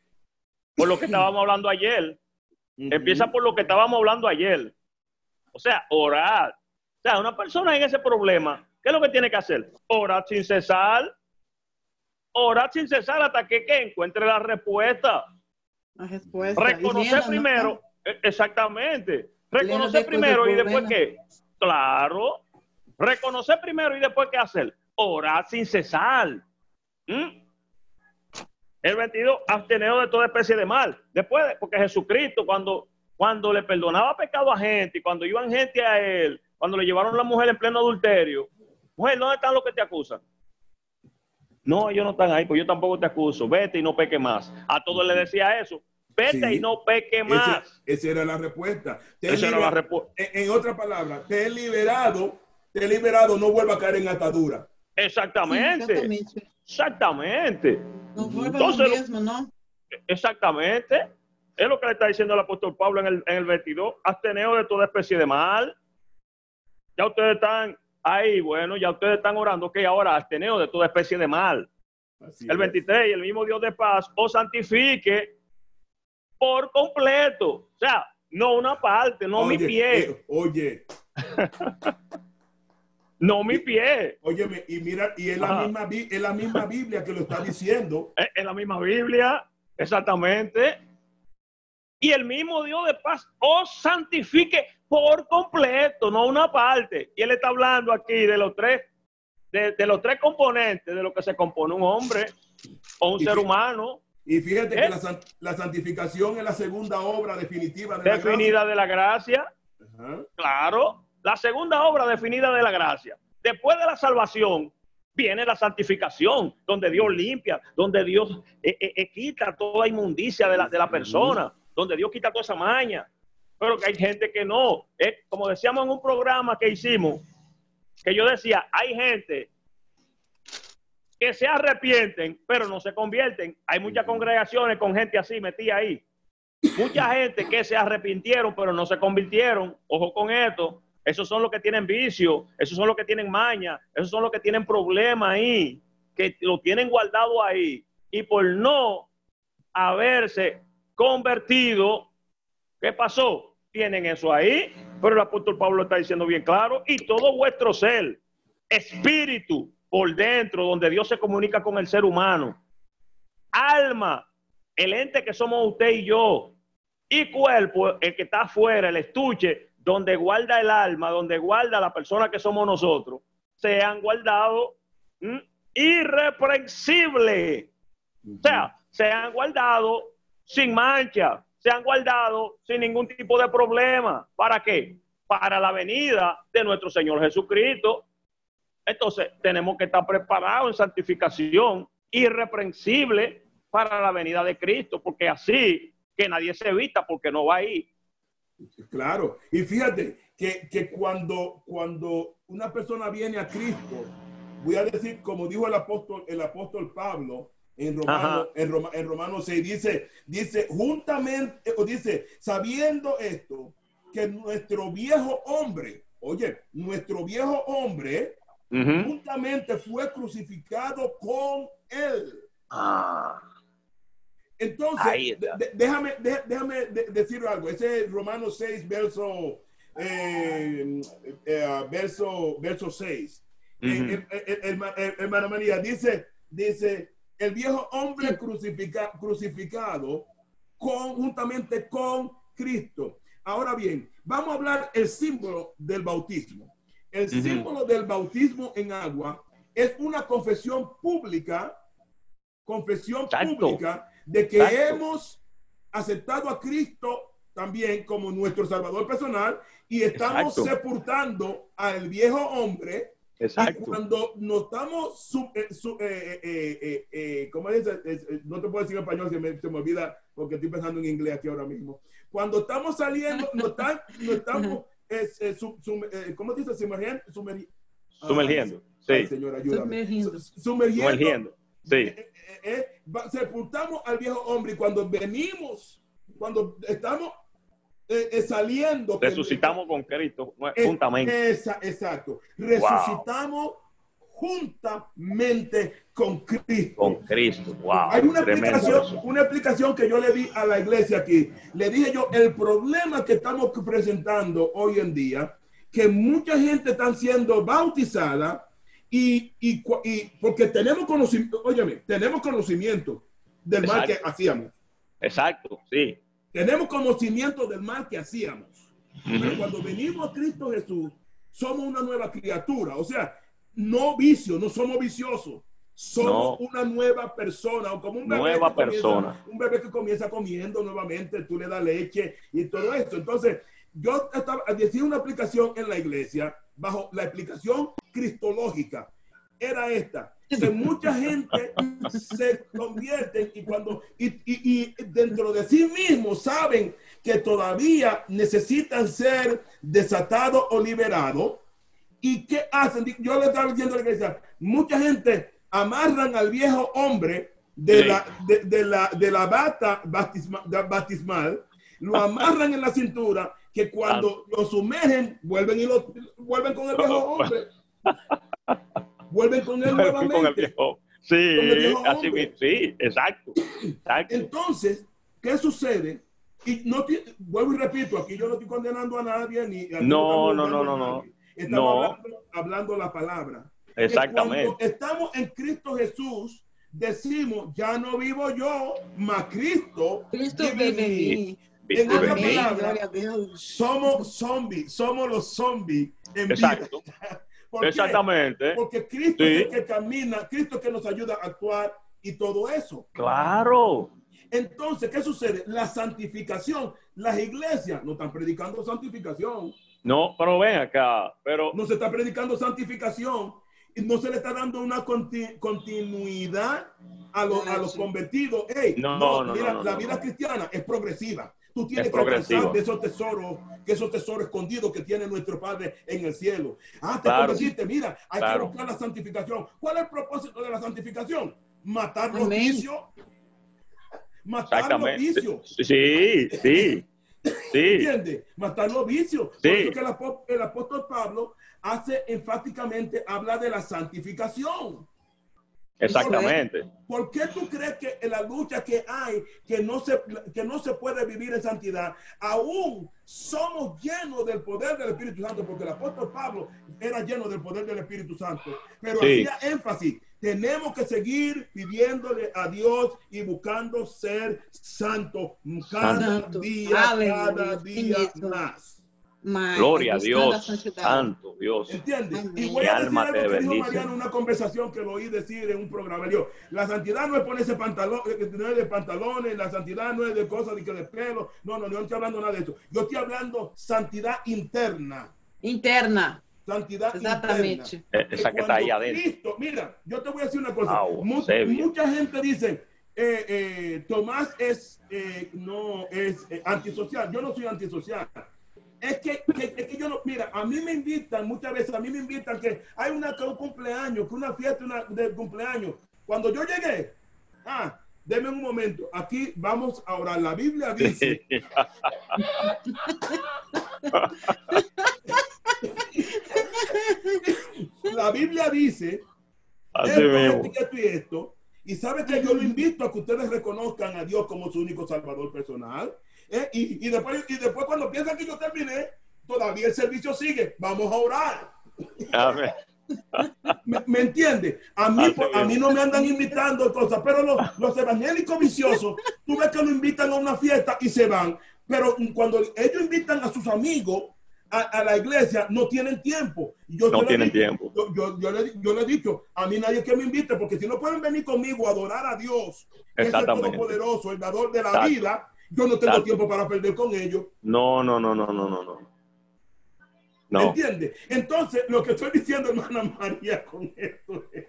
Speaker 2: Por lo que estábamos hablando ayer, empieza por lo que estábamos hablando ayer. O sea, orar. O sea, una persona en ese problema, ¿qué es lo que tiene que hacer? Orar sin cesar. Orar sin cesar hasta que, que encuentre la respuesta.
Speaker 1: A resposta.
Speaker 2: Reconocer primero, exactamente. Reconocer primero y después qué. Claro. Reconocer primero y después qué hacer. Orar sin cesar. ¿Mm? El 22, absteneos de toda especie de mal. Después, porque Jesucristo, cuando, cuando le perdonaba pecado a gente, cuando iban gente a él, cuando le llevaron a la mujer en pleno adulterio, mujer, ¿dónde están los que te acusan? No, ellos no están ahí, pues yo tampoco te acuso. Vete y no peque más. A todos le decía eso. Vete
Speaker 3: Sí.
Speaker 2: y no peque
Speaker 3: Ese-
Speaker 2: más.
Speaker 3: esa era la respuesta. Te he
Speaker 2: Esa era la respuesta.
Speaker 3: en, en otras palabras, te he liberado, te he liberado, no vuelva a caer en atadura.
Speaker 2: Exactamente.
Speaker 1: Exatamente.
Speaker 2: Exactamente.
Speaker 1: Não vuelva
Speaker 2: Entonces,
Speaker 1: no mesmo, não?
Speaker 2: Exactamente. Es lo que le está diciendo el apóstol Pablo en el, en el 22. Absteneo de toda especie de mal. Ya ustedes están ahí, bueno, ya ustedes están orando. Ok, ahora absteneo de toda especie de mal.
Speaker 3: Así
Speaker 2: El
Speaker 3: es.
Speaker 2: 23, el mismo Dios de paz os santifique por completo. O sea, no una parte, no mi
Speaker 3: Oye,
Speaker 2: pie,
Speaker 3: eh, oye,
Speaker 2: no mi pie.
Speaker 3: óyeme, y mira, y es la, misma, es la misma Biblia que lo está diciendo.
Speaker 2: Es es la misma Biblia, exactamente. Y el mismo Dios de paz os santifique por completo, no una parte. Y él está hablando aquí de los tres, de, de los tres componentes de lo que se compone un hombre o un
Speaker 3: Y
Speaker 2: ser humano,
Speaker 3: Y fíjate
Speaker 2: ¿Eh?
Speaker 3: que la, san- la santificación es la segunda obra definitiva de la
Speaker 2: definida de la gracia.
Speaker 3: gracia.
Speaker 2: Claro, la segunda obra definida de la gracia. Después de la salvación viene la santificación, donde Dios limpia, donde Dios eh, eh, eh, quita toda inmundicia de la, de la persona, donde Dios quita toda esa maña. Pero que hay gente que no. Eh, como decíamos en un programa que hicimos, que yo decía, hay gente que se arrepienten, pero no se convierten. Hay muchas congregaciones con gente así metida ahí. Mucha gente que se arrepintieron, pero no se convirtieron. Ojo con esto. Esos son los que tienen vicio, esos son los que tienen maña, esos son los que tienen problemas ahí, que lo tienen guardado ahí. Y por no haberse convertido, ¿qué pasó? Tienen eso ahí, pero el apóstol Pablo está diciendo bien claro, y todo vuestro ser, espíritu por dentro, donde Dios se comunica con el ser humano, alma, el ente que somos usted y yo, y cuerpo, el que está afuera, el estuche, donde guarda el alma, donde guarda la persona que somos nosotros, se han guardado irreprensible. O sea, se han guardado sin mancha, se han guardado sin ningún tipo de problema. ¿Para qué? Para la venida de nuestro Señor Jesucristo. Entonces, tenemos que estar preparados en santificación irreprensible para la venida de Cristo, porque así que nadie se evita porque no va ahí.
Speaker 3: Claro, y fíjate que, que cuando, cuando una persona viene a Cristo, voy a decir, como dijo el apóstol, el apóstol Pablo en Romano, en, Roma, en Romano 6, dice, dice, juntamente, o dice, sabiendo esto, que nuestro viejo hombre, oye, nuestro viejo hombre, juntamente fue crucificado con él. Ah. Entonces, déjame, déjame decir algo. Ese es Romanos 6, verso, eh, eh, verso, verso 6. Eh, hermano María dice, dice, el viejo hombre crucificado conjuntamente con Cristo. Ahora bien, vamos a hablar el símbolo del bautismo. El símbolo del bautismo en agua es una confesión pública, confesión pública de que hemos aceptado a Cristo también como nuestro Salvador personal y estamos sepultando al viejo hombre. Exacto. Y cuando nos estamos, su, eh, eh, eh, ¿cómo dice? no te puedo decir en español, se me, se me, olvida porque estoy pensando en inglés aquí ahora mismo. Cuando estamos saliendo, no, estamos, ¿cómo dice? Sumergiendo.
Speaker 2: Sumergiendo. sí.
Speaker 3: señor, ayúdame.
Speaker 2: Sumergiendo. Sumergiendo. Sí
Speaker 3: eh, sepultamos al viejo hombre y cuando venimos, cuando estamos eh, eh, saliendo.
Speaker 2: Resucitamos con Cristo juntamente.
Speaker 3: exacto. Resucitamos juntamente con Cristo.
Speaker 2: Con Cristo. Wow.
Speaker 3: Hay una explicación, una explicación que yo le di a la iglesia aquí. Le dije yo, el problema que estamos presentando hoy en día, que mucha gente está siendo bautizada y, y, porque tenemos conocimiento, óyeme, tenemos conocimiento del mal que hacíamos.
Speaker 2: Exacto, sí.
Speaker 3: Tenemos conocimiento del mal que hacíamos. Pero cuando venimos a Cristo Jesús, somos una nueva criatura. O sea, no vicio, no somos viciosos. Somos una nueva persona, o como un
Speaker 2: bebé, nueva persona.
Speaker 3: un bebé que comienza comiendo nuevamente, tú le das leche y todo esto. Entonces, yo estaba, decía una aplicación en la iglesia bajo la explicación cristológica era esta, que mucha gente se convierte y cuando y, y, dentro de sí mismos saben que todavía necesitan ser desatados o liberados. ¿Y qué hacen? Yo le estaba diciendo a la iglesia, mucha gente amarran al viejo hombre de, la, de, la, de la bata batismal, lo amarran en la cintura que cuando lo sumergen, vuelven y lo vuelven con el viejo hombre. vuelven con él nuevamente. Con el viejo.
Speaker 2: Sí, así sí, exacto,
Speaker 3: Entonces, ¿qué sucede? Y no vuelvo y repito, aquí yo no estoy condenando a nadie ni
Speaker 2: no, no, no, no, no.
Speaker 3: Estamos Hablando, la palabra.
Speaker 2: Exactamente.
Speaker 3: Cuando estamos en Cristo Jesús, decimos, ya no vivo yo, mas Cristo,
Speaker 1: Cristo vive en mí.
Speaker 3: En otra palabra, somos zombies, somos los zombies en
Speaker 2: Exacto. Exactamente.
Speaker 3: Porque Cristo es el que camina, Cristo es que nos ayuda a actuar y todo eso.
Speaker 2: Claro.
Speaker 3: Entonces, ¿qué sucede? La santificación. Las iglesias no están predicando santificación.
Speaker 2: No, pero ven acá, pero...
Speaker 3: No se está predicando santificación no se le está dando una continuidad a, a los convertidos. Hey, no, no, mira, la vida cristiana es progresiva. Tú tienes que alcanzar de esos tesoros, que esos tesoros escondidos que tiene nuestro Padre en el cielo. Ah, te convertiste, mira, hay que buscar la santificación. ¿Cuál es el propósito de la santificación? Matar los vicios. Matar los vicios.
Speaker 2: Sí, sí. Sí.
Speaker 3: ¿Entiendes? Matar los vicios.
Speaker 2: Sí.
Speaker 3: Por eso que el apóstol, el apóstol Pablo hace enfáticamente, habla de la santificación.
Speaker 2: Exactamente.
Speaker 3: ¿Por qué tú crees que en la lucha que hay, que no se, que no se puede vivir en santidad, aún somos llenos del poder del Espíritu Santo? Porque el apóstol Pablo era lleno del poder del Espíritu Santo, pero
Speaker 2: Sí.
Speaker 3: hacía énfasis. Tenemos que seguir pidiéndole a Dios y buscando ser santo cada
Speaker 1: Santo.
Speaker 3: día,
Speaker 1: Aleluya.
Speaker 3: cada día más.
Speaker 2: Gloria a Dios. Santo Dios.
Speaker 3: ¿Entiendes?
Speaker 1: Amén.
Speaker 3: Y voy
Speaker 2: Mi
Speaker 3: a decir
Speaker 2: alma
Speaker 3: algo que dijo. Mariano en una conversación que lo oí decir en un programa. Dijo, la santidad no es ponerse pantalón, eh, no es de pantalones, la santidad no es de cosas de que de pelo. No, no, yo no estoy hablando nada de eso. Yo estoy hablando santidad interna.
Speaker 1: Interna.
Speaker 3: Santidad
Speaker 1: Exatamente.
Speaker 3: interna.
Speaker 2: Eh, Esa que está ahí adentro.
Speaker 3: Cristo, mira, yo te voy a decir una cosa.
Speaker 2: Au,
Speaker 3: Mu-
Speaker 2: Sebia.
Speaker 3: mucha gente dice, eh, eh, Tomás es, eh, no, es eh, antisocial. Yo no soy antisocial. Es que, que- es que yo no, mira, a mí me invitan, muchas veces a mí me invitan que hay una, un cumpleaños, que una fiesta una, de cumpleaños. Cuando yo llegué, ah, denme un momento, aquí vamos a orar. La Biblia dice, la Biblia dice esto, esto y esto y sabe que yo lo invito a que ustedes reconozcan a Dios como su único salvador personal. ¿eh? Y, y después, y después cuando piensan que yo terminé, todavía el servicio sigue. Vamos a orar.
Speaker 2: Amén.
Speaker 3: ¿Me, me entiende? A mí, a mí no me andan invitando cosas, pero los, los evangélicos viciosos, tú ves que lo invitan a una fiesta y se van. Pero cuando ellos invitan a sus amigos a, a la iglesia, no tienen tiempo. Y Yo
Speaker 2: No tienen
Speaker 3: dicho,
Speaker 2: tiempo.
Speaker 3: Yo, yo, yo le, yo le he dicho, a mí nadie que me invite, porque si no pueden venir conmigo a adorar a Dios, que es el
Speaker 2: Exactamente.
Speaker 3: Todopoderoso, el dador de la
Speaker 2: Exacto.
Speaker 3: vida, yo no tengo
Speaker 2: Exacto.
Speaker 3: tiempo para perder con ellos.
Speaker 2: No, no, no, no, no, no, no.
Speaker 3: ¿Me
Speaker 2: No.
Speaker 3: entiende? Entonces, lo que estoy diciendo, hermana María, con esto es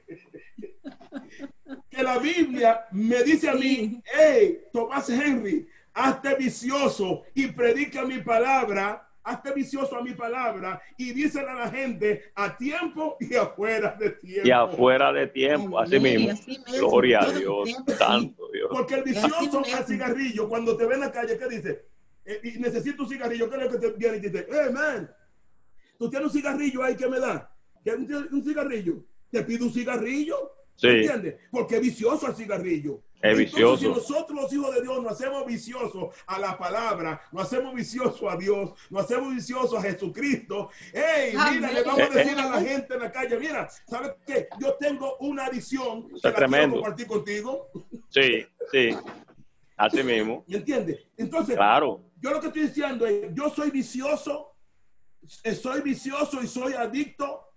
Speaker 3: que la Biblia me dice a mí, hey, Tomás Henry, hazte vicioso y predica mi palabra, hazte vicioso a mi palabra y dísela a la gente a tiempo y afuera de tiempo.
Speaker 2: Y afuera de tiempo, así mismo.
Speaker 1: así mismo,
Speaker 2: Gloria a Dios.
Speaker 1: tiempo, sí.
Speaker 2: Santo Dios.
Speaker 3: Porque el vicioso al cigarrillo, cuando te ve en la calle, ¿qué dice? Eh, y necesito un cigarrillo, ¿qué es lo que te viene y te dice? Hey, man, tú tienes un cigarrillo ahí que me da. ¿Quieres un, un cigarrillo? Te pido un cigarrillo.
Speaker 2: Sí.
Speaker 3: ¿Entiendes? Porque es vicioso el cigarrillo.
Speaker 2: Es
Speaker 3: Entonces,
Speaker 2: vicioso.
Speaker 3: Si nosotros los hijos de Dios nos hacemos viciosos a la palabra, nos hacemos viciosos a Dios, nos hacemos viciosos a Jesucristo. ¡Ey! Mira, le vamos a decir
Speaker 2: Eh,
Speaker 3: a la gente en la calle, mira, ¿sabes qué? Yo tengo una adicción que
Speaker 2: es
Speaker 3: la quiero
Speaker 2: tremendo.
Speaker 3: compartir contigo.
Speaker 2: Sí, sí. Así mismo.
Speaker 3: ¿Me entiendes? Entonces,
Speaker 2: Claro.
Speaker 3: yo lo que estoy diciendo es, yo soy vicioso, eh, soy vicioso y soy adicto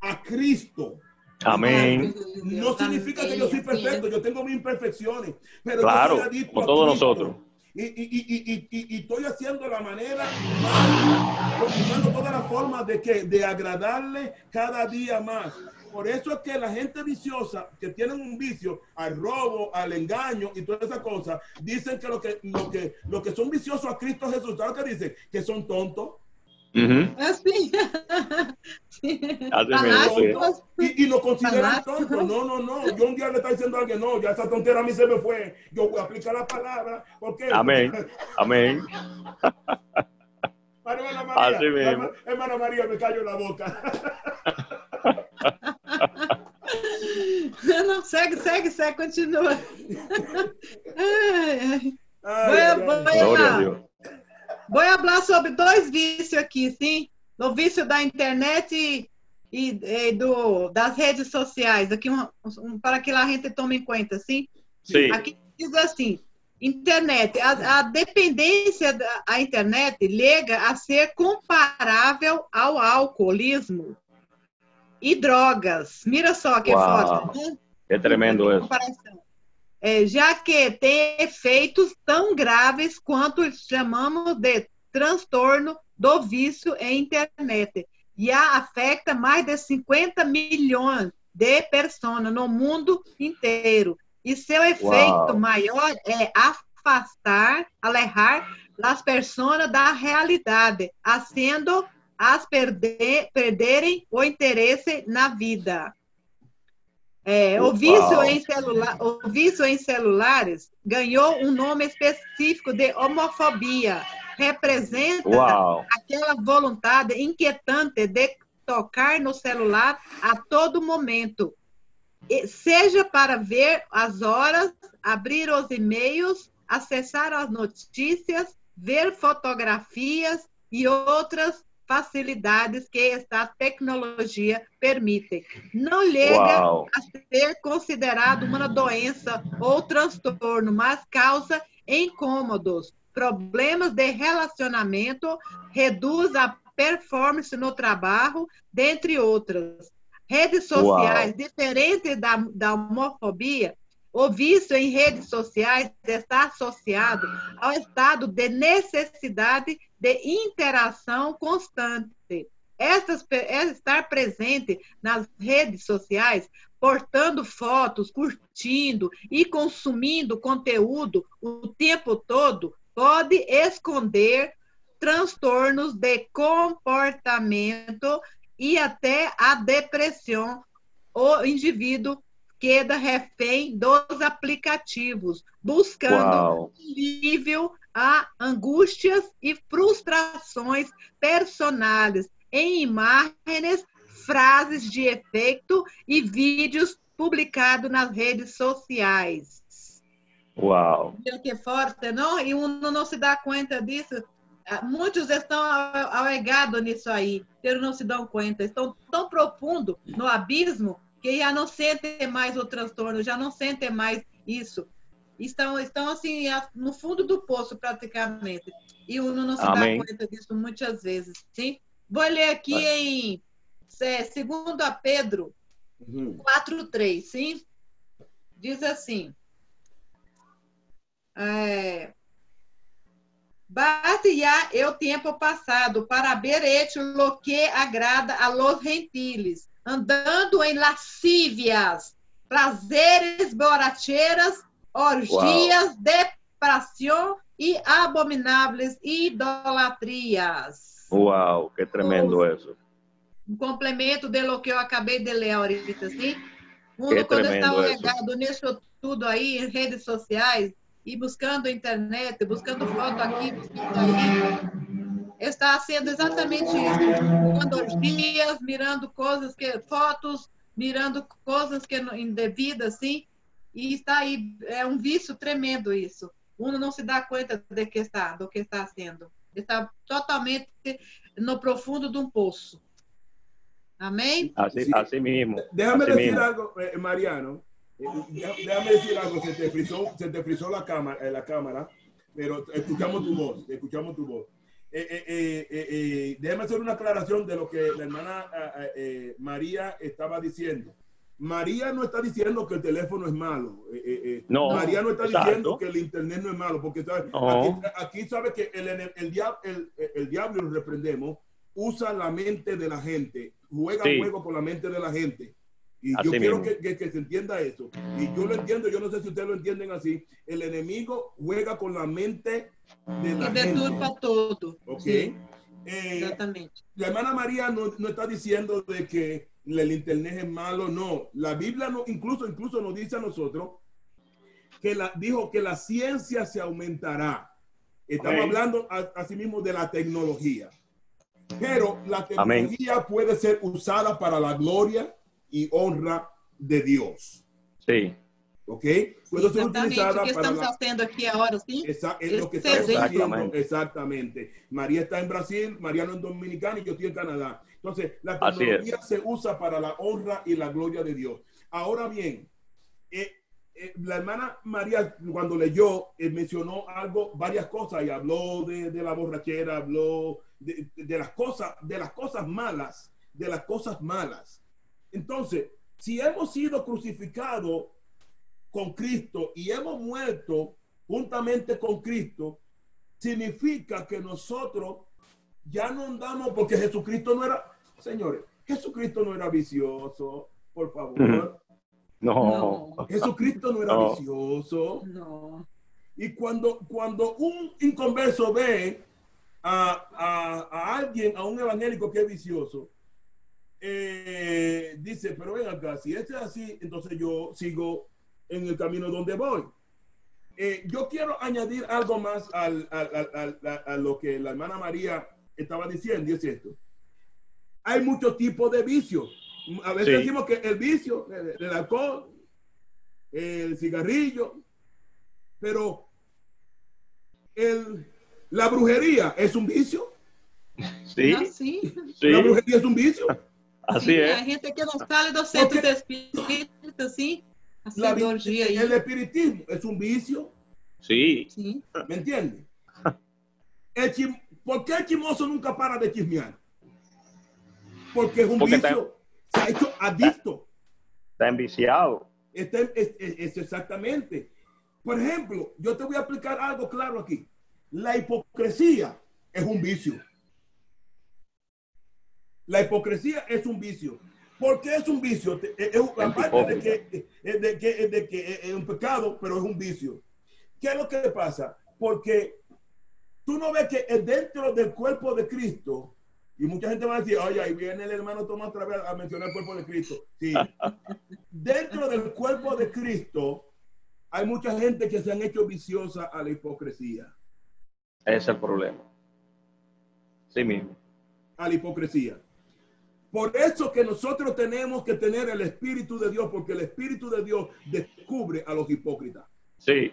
Speaker 3: a Cristo.
Speaker 2: Amén.
Speaker 3: No significa que yo soy perfecto, yo tengo mis imperfecciones, pero
Speaker 2: Claro,
Speaker 3: yo soy adicto
Speaker 2: como todos nosotros.
Speaker 3: Y, y, y, y, y- y- y estoy haciendo la manera, más, buscando todas las formas de que de agradarle cada día más. Por eso es que la gente viciosa que tienen un vicio al robo, al engaño y todas esas cosas, dicen que lo que, lo que, lo que son viciosos a Cristo Jesús, ¿sabes qué dicen? Que son tontos.
Speaker 2: Ujú.
Speaker 1: Así. Sí.
Speaker 2: Así
Speaker 1: Fanáticos.
Speaker 3: Y, y lo consideran
Speaker 1: Fanáticos.
Speaker 3: tonto. No, no, no. Yo un día le estaba diciendo a alguien, no, ya esa tontera a mí se me fue. Yo voy a aplicar la palabra. ¿Por qué?
Speaker 2: Amén. Amén.
Speaker 3: Hermana María,
Speaker 2: Así mismo.
Speaker 3: herma- hermana María, me callo la boca.
Speaker 1: Não, segue, segue, segue, continua. Ai, ai.
Speaker 3: Ay,
Speaker 1: Voy a,
Speaker 3: ay, ay.
Speaker 1: voy
Speaker 2: Glória a
Speaker 1: a-
Speaker 2: Deus.
Speaker 1: Vou falar sobre dois vícios aqui, sim? Do vício da internet e, e- e do, das redes sociais. Aqui um, um- para que a gente tome em conta, sim?
Speaker 2: Sim.
Speaker 1: Aqui diz assim: internet, a, a dependência da a internet liga a ser comparável ao alcoolismo e drogas. Mira só que
Speaker 2: Uau.
Speaker 1: forte. né?
Speaker 2: É tremendo isso.
Speaker 1: É, já que tem efeitos tão graves quanto chamamos de transtorno do vício em internet e a afeta mais de 50 milhões de pessoas no mundo inteiro. E seu efeito
Speaker 2: Uau.
Speaker 1: maior é afastar, alejar as pessoas da realidade, fazendo as perder, perderem o interesse na vida. É, o, vício em celula- o vício em celulares ganhou um nome específico de homofobia. Representa
Speaker 2: Uau.
Speaker 1: aquela vontade inquietante de tocar no celular a todo momento, seja para ver as horas, abrir os e-mails, acessar as notícias, ver fotografias e outras facilidades que esta tecnologia permite. Não chega
Speaker 2: Uau.
Speaker 1: a ser considerado uma doença ou transtorno, mas causa incômodos, problemas de relacionamento, reduz a performance no trabalho, dentre outras. Redes sociais, diferente da, da homofobia, o vício em redes sociais está associado ao estado de necessidade de interação constante. Estas, estar presente nas redes sociais, portando fotos, curtindo e consumindo conteúdo o tempo todo, pode esconder transtornos de comportamento e até a depressão. O indivíduo queda refém dos aplicativos, buscando
Speaker 2: Uau.
Speaker 1: alívio a angústias e frustrações personais em imagens, frases de efeito e vídeos publicados nas redes sociais.
Speaker 2: Uau.
Speaker 1: Que forte, não? E uno não se dá conta disso. Ah, Muitos estão alegados nisso aí, eles não se dão conta. Estão tão profundo no abismo que já não sentem mais o transtorno, já não sentem mais isso. Estão, estão assim, no fundo do poço, praticamente. E uno não se
Speaker 2: Amém.
Speaker 1: dá conta disso muitas vezes, sim? Vou ler aqui em é, 2 a Pedro
Speaker 3: Uhum.
Speaker 1: 4.3, sim? Diz assim. É, Bate já o tempo passado para ver hecho lo que agrada a los gentiles, andando em lascívias, prazeres borracheras, orgias, depressão e abomináveis idolatrias.
Speaker 2: Uau, que tremendo eso.
Speaker 1: um complemento de lo que eu acabei de ler ahorita, sim?
Speaker 2: Que
Speaker 1: Uno, quando está
Speaker 2: isso.
Speaker 1: ligado nisso tudo aí, em redes sociais, e buscando internet, buscando foto aqui, buscando aí, está sendo exatamente isso. Mirando orgias, mirando coisas que, fotos, mirando coisas que indevidas, assim, e está aí, é um vício tremendo isso. Uno não se dá conta de que está, do que está sendo. Está totalmente no profundo de um poço. Amém?
Speaker 2: Así,
Speaker 3: Sí.
Speaker 2: así mismo.
Speaker 3: Déjame decir
Speaker 2: mismo.
Speaker 3: algo, eh, Mariano. Eh, dé- Déjame decir algo. Se te frizó, se te frizó la cámara, eh, la cámara, pero escuchamos tu voz. Escuchamos tu voz. Eh, eh, eh, eh, déjame hacer una aclaración de lo que la hermana eh, eh, María estaba diciendo. María no está diciendo que el teléfono es malo.
Speaker 2: No,
Speaker 3: María no está
Speaker 2: exacto.
Speaker 3: diciendo que el internet no es malo, porque ¿sabes?
Speaker 2: No.
Speaker 3: aquí, aquí sabe que el, el, el diablo, el, el diablo, lo reprendemos, usa la mente de la gente, juega
Speaker 2: Sí.
Speaker 3: juego con la mente de la gente. Y
Speaker 2: Así
Speaker 3: yo quiero que, que- que se entienda eso. Y yo lo entiendo, yo no sé si ustedes lo entienden así. El enemigo juega con la mente de la gente.
Speaker 1: deturpa todo.
Speaker 3: ¿Ok?
Speaker 1: Sim,
Speaker 3: Eh,
Speaker 1: exatamente.
Speaker 3: la hermana María no, no está diciendo de que el internet es malo, no. La Biblia no, incluso, incluso nos dice a nosotros que la, dijo que la ciencia se aumentará. Estamos hablando a- asimismo de la tecnología. Pero la
Speaker 2: Amén.
Speaker 3: tecnología puede ser usada para la gloria y honra de Dios.
Speaker 2: Sí,
Speaker 3: ¿Ok?
Speaker 1: Que
Speaker 3: para
Speaker 1: estamos
Speaker 3: la,
Speaker 1: fazendo aqui agora, sim?
Speaker 3: Esa- es lo que
Speaker 1: Ese
Speaker 3: estamos
Speaker 1: es-
Speaker 3: haciendo.
Speaker 2: Exactamente.
Speaker 3: Exactamente. María está en Brasil, Mariano en Dominicana y yo estoy en Canadá. Entonces, la tecnología se usa para la honra y la gloria de Dios. Ahora bien, eh, eh, la hermana María, cuando leyó, eh, mencionó algo, varias cosas y habló de, de la borrachera, habló de, de las cosas, de las cosas malas, de las cosas malas. Entonces, si hemos sido crucificados con Cristo y hemos muerto juntamente con Cristo, significa que nosotros ya no andamos porque Jesucristo no era, señores, Jesucristo no era vicioso, por favor.
Speaker 2: No.
Speaker 1: No.
Speaker 3: Jesucristo no era
Speaker 2: No.
Speaker 3: vicioso.
Speaker 1: Não.
Speaker 3: Y cuando, cuando un inconverso ve a, a- a alguien, a un evangélico que es vicioso, eh, dice, pero ven acá, si este es así, entonces yo sigo en el camino donde voy. eh, yo quiero añadir algo más al, al, al, a lo que la hermana María estaba diciendo, y es esto. Hay muchos tipos de vicios. A veces
Speaker 2: Sí.
Speaker 3: decimos que el vicio, el, el alcohol, el cigarrillo, pero el, la brujería es un vicio.
Speaker 2: Sí,
Speaker 1: Ah, sí.
Speaker 2: sí,
Speaker 3: La brujería es un vicio.
Speaker 2: así es.
Speaker 1: A gente que não sale do centro
Speaker 3: Porque-
Speaker 1: espírita, assim, assim,
Speaker 3: La vi-
Speaker 1: do dia aí.
Speaker 3: el espiritismo es un vicio.
Speaker 2: Sí.
Speaker 3: ¿Me entiendes? El chim- ¿Por qué el chismoso nunca para de chismear? Porque es un
Speaker 2: Porque está-
Speaker 3: vicio. Se ha hecho adicto.
Speaker 2: está enviciado.
Speaker 3: Este- es, es- es exactamente. Por ejemplo, yo te voy a explicar algo claro aquí. La hipocresía es un vicio. La hipocresía es un vicio. ¿Por qué es un vicio? Te- es- es- aparte de que, es de que- es de que es un pecado, pero es un vicio. ¿Qué es lo que pasa? Porque tú no ves que dentro del cuerpo de Cristo, y mucha gente va a decir, oye, ahí viene el hermano Tomás otra vez a mencionar el cuerpo de Cristo. Sí. dentro del cuerpo de Cristo hay mucha gente que se han hecho viciosa a la hipocresía.
Speaker 2: Ese es el problema. Sí mismo.
Speaker 3: A la hipocresía. Por eso que nosotros tenemos que tener el Espíritu de Dios, porque el Espíritu de Dios descubre a los hipócritas.
Speaker 2: Sí.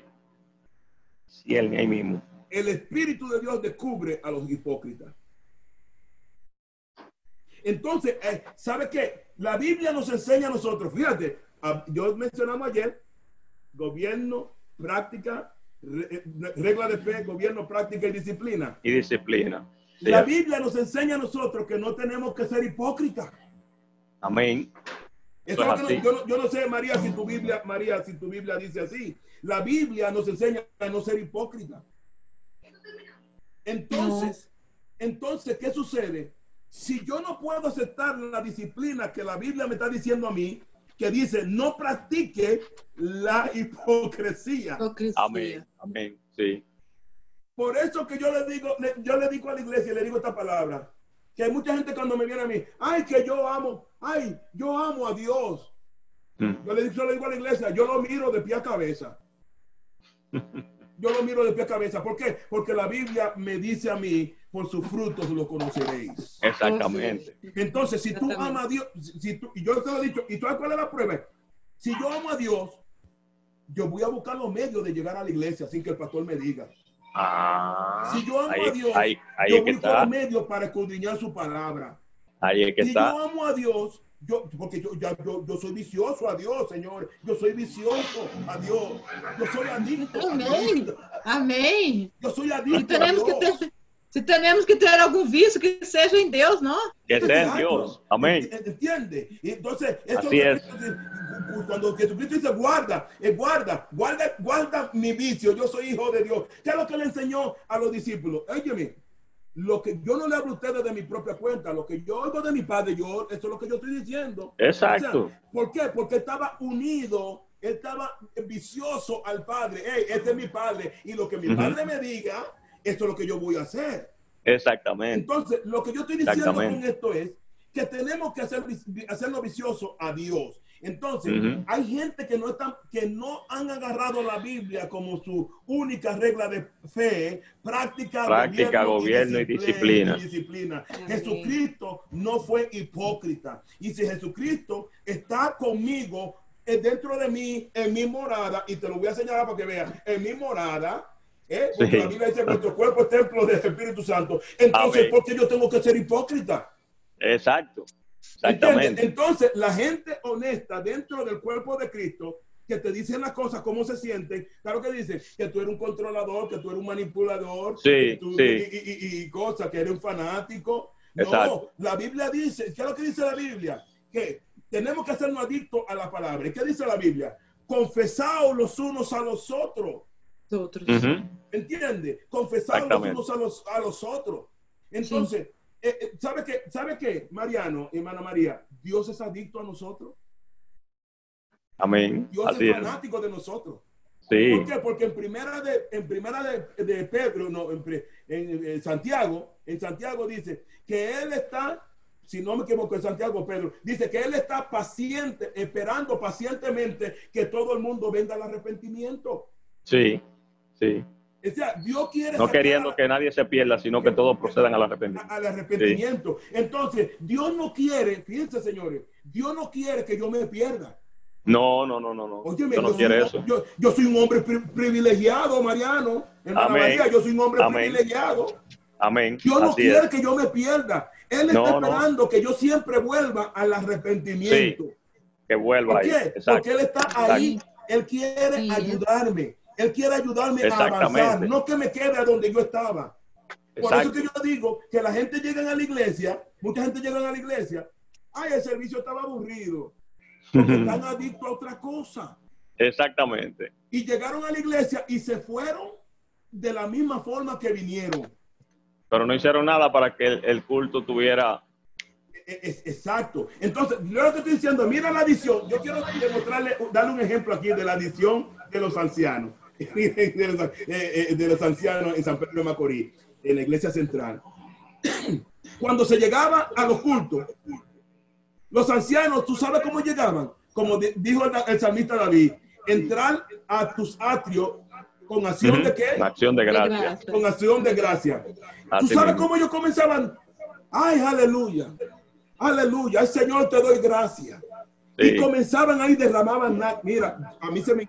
Speaker 2: Sí, él ahí mismo.
Speaker 3: El Espíritu de Dios descubre a los hipócritas. Entonces, eh, ¿sabe qué? La Biblia nos enseña a nosotros, fíjate, yo mencionamos ayer, gobierno, práctica, eh, regla de fe, gobierno, práctica y disciplina.
Speaker 2: Y disciplina. Sí.
Speaker 3: La Biblia nos enseña a nosotros que no tenemos que ser hipócritas.
Speaker 2: Amén.
Speaker 3: Eso
Speaker 2: Eso
Speaker 3: es lo
Speaker 2: es
Speaker 3: que no-
Speaker 2: así.
Speaker 3: yo, no, yo no sé, María, si tu Biblia, María, si tu Biblia dice así. La Biblia nos enseña a no ser hipócrita. Entonces, entonces, ¿qué sucede? Si yo no puedo aceptar la disciplina que la Biblia me está diciendo a mí, que dice no practique la hipocresía.
Speaker 1: Hipocrisia.
Speaker 2: Amén. Amén. Sí.
Speaker 3: Por eso que yo le digo, le- yo le digo a la iglesia, le digo esta palabra, que hay mucha gente cuando me viene a mí, ay, que yo amo, ay, yo amo a Dios.
Speaker 2: Mm.
Speaker 3: Yo le, digo- yo le digo a la iglesia, yo lo miro de pie a cabeza. Yo lo miro de pie a cabeza. ¿Por qué? Porque la Biblia me dice a mí, por sus frutos lo conoceréis.
Speaker 2: Exactamente.
Speaker 3: Entonces, si tú amas a Dios, si si tú, y yo te lo he dicho, ¿y tú sabes cuál es la prueba? Si yo amo a Dios, yo voy a buscar los medios de llegar a la iglesia sin que el pastor me diga.
Speaker 2: Ah,
Speaker 3: Si yo amo
Speaker 2: ahí,
Speaker 3: a Dios,
Speaker 2: ahí, ahí
Speaker 3: yo
Speaker 2: es que
Speaker 3: busco
Speaker 2: está.
Speaker 3: los medios para escudriñar su palabra.
Speaker 2: Ahí es que
Speaker 3: si
Speaker 2: está.
Speaker 3: yo amo a Dios, yo, porque yo, ya- yo, yo soy vicioso a Dios, Señor. Yo soy vicioso a Dios. Yo soy adicto
Speaker 1: Amém.
Speaker 3: Dios.
Speaker 1: Amém.
Speaker 3: Yo soy
Speaker 1: Se
Speaker 3: adicto a
Speaker 1: tenemos, que
Speaker 3: Dios.
Speaker 1: ter, se tenemos que ter algum vício, que seja em Deus, não?
Speaker 2: Que sea en
Speaker 3: Exacto.
Speaker 2: Dios. Amén.
Speaker 3: Ent- ¿Entiende? Y cuando Jesucristo dice guarda, eh, guarda, guarda, guarda mi vicio, yo soy hijo de Dios. ¿Qué es lo que le enseñó a los discípulos? Óyeme, lo que yo no le hablo a ustedes de mi propia cuenta, lo que yo oigo de mi padre, yo, eso es lo que yo estoy diciendo.
Speaker 2: Exacto.
Speaker 3: O sea, ¿Por qué? Porque estaba unido, estaba vicioso al padre. Hey, este es mi padre, y lo que mi padre me diga, esto es lo que yo voy a hacer.
Speaker 2: Exactamente.
Speaker 3: Entonces, lo que yo estoy diciendo con esto es que tenemos que hacer, hacerlo vicioso a Dios. Entonces, hay gente que no están, que no han agarrado la Biblia como su única regla de fe, práctica,
Speaker 2: Práctica, gobierno y disciplina.
Speaker 3: y disciplina. Jesucristo no fue hipócrita. Y si Jesucristo está conmigo, eh, dentro de mí, en mi morada, y te lo voy a señalar para que veas, en mi morada, ¿eh? porque
Speaker 2: Sí.
Speaker 3: la Biblia dice que nuestro cuerpo es templo del Espíritu Santo. Entonces. ¿por qué yo tengo que ser hipócrita?
Speaker 2: Exacto.
Speaker 3: Entonces, la gente honesta dentro del cuerpo de Cristo, que te dicen las cosas, cómo se sienten, claro que dicen que tú eres un controlador, que tú eres un manipulador,
Speaker 2: Sí,
Speaker 3: que tú-
Speaker 2: sí.
Speaker 3: Y, y- y- y cosas, que eres un fanático.
Speaker 2: Exacto.
Speaker 3: No, la Biblia dice, ¿qué es lo que dice la Biblia? Que tenemos que hacernos adictos a la palabra. ¿Y qué dice la Biblia? Confesaos los unos a los otros. ¿Entiende? Confesar los unos a los, a los otros. Entonces, eh, ¿sabe qué? ¿Sabe qué, Mariano, hermana María? Dios es adicto a nosotros.
Speaker 2: Amén.
Speaker 3: Dios
Speaker 2: Así
Speaker 3: es
Speaker 2: es.
Speaker 3: fanático de nosotros.
Speaker 2: Sí.
Speaker 3: ¿Por qué? Porque en primera de, en primera de, de Pedro, no, en- en Santiago, en Santiago dice que él está, si no me equivoco, en Santiago Pedro, dice que él está paciente, esperando pacientemente que todo el mundo venga al arrepentimiento.
Speaker 2: Sí. Sí.
Speaker 3: O sea, Dios quiere
Speaker 2: No queriendo
Speaker 3: a-
Speaker 2: que nadie se pierda, sino que todos procedan al arrepentimiento.
Speaker 3: al arrepentimiento. Entonces, Dios no quiere, fíjense señores, Dios no quiere que yo me pierda.
Speaker 2: No, no, no, no, no.
Speaker 3: Óyeme,
Speaker 2: Yo no
Speaker 3: un-
Speaker 2: eso.
Speaker 3: Yo, yo soy un hombre pri- privilegiado, Mariano. Hermana
Speaker 2: Amén.
Speaker 3: María, yo soy un hombre
Speaker 2: Amén.
Speaker 3: privilegiado.
Speaker 2: Amén.
Speaker 3: Dios no
Speaker 2: Así
Speaker 3: quiere
Speaker 2: es.
Speaker 3: que yo me pierda. Él
Speaker 2: No,
Speaker 3: está
Speaker 2: no.
Speaker 3: esperando que yo siempre vuelva al arrepentimiento.
Speaker 2: Que vuelva
Speaker 3: ¿Por
Speaker 2: ahí.
Speaker 3: qué?
Speaker 2: Exacto.
Speaker 3: Porque Él está ahí. Él quiere
Speaker 1: Sí.
Speaker 3: ayudarme. Él quiere ayudarme a avanzar. No que me quede a donde yo estaba. Por eso
Speaker 2: Exacto.
Speaker 3: que yo digo que la gente llega a la iglesia, mucha gente llega a la iglesia, ay, el servicio estaba aburrido, porque están adictos a otra cosa.
Speaker 2: Exactamente.
Speaker 3: Y llegaron a la iglesia y se fueron de la misma forma que vinieron.
Speaker 2: Pero no hicieron nada para que el, el culto tuviera.
Speaker 3: E- es- exacto. Entonces, yo lo que estoy diciendo, mira la adición. Yo quiero demostrarle, darle un ejemplo aquí de la adición de los ancianos. De, los, eh, de los ancianos en San Pedro de Macorís, en la iglesia central. Cuando se llegaba a los cultos, los ancianos, ¿tú sabes cómo llegaban? Como di- dijo el, el salmista David, entrar a tus atrios con acción de qué?
Speaker 2: Acción de gracia.
Speaker 3: Con acción de gracia. ¿Tú sabes
Speaker 2: mismo.
Speaker 3: cómo ellos comenzaban? Ay, aleluya. Aleluya. Ay, Señor, te doy gracias.
Speaker 2: Sí.
Speaker 3: Y comenzaban ahí, derramaban. Mira, a mí se me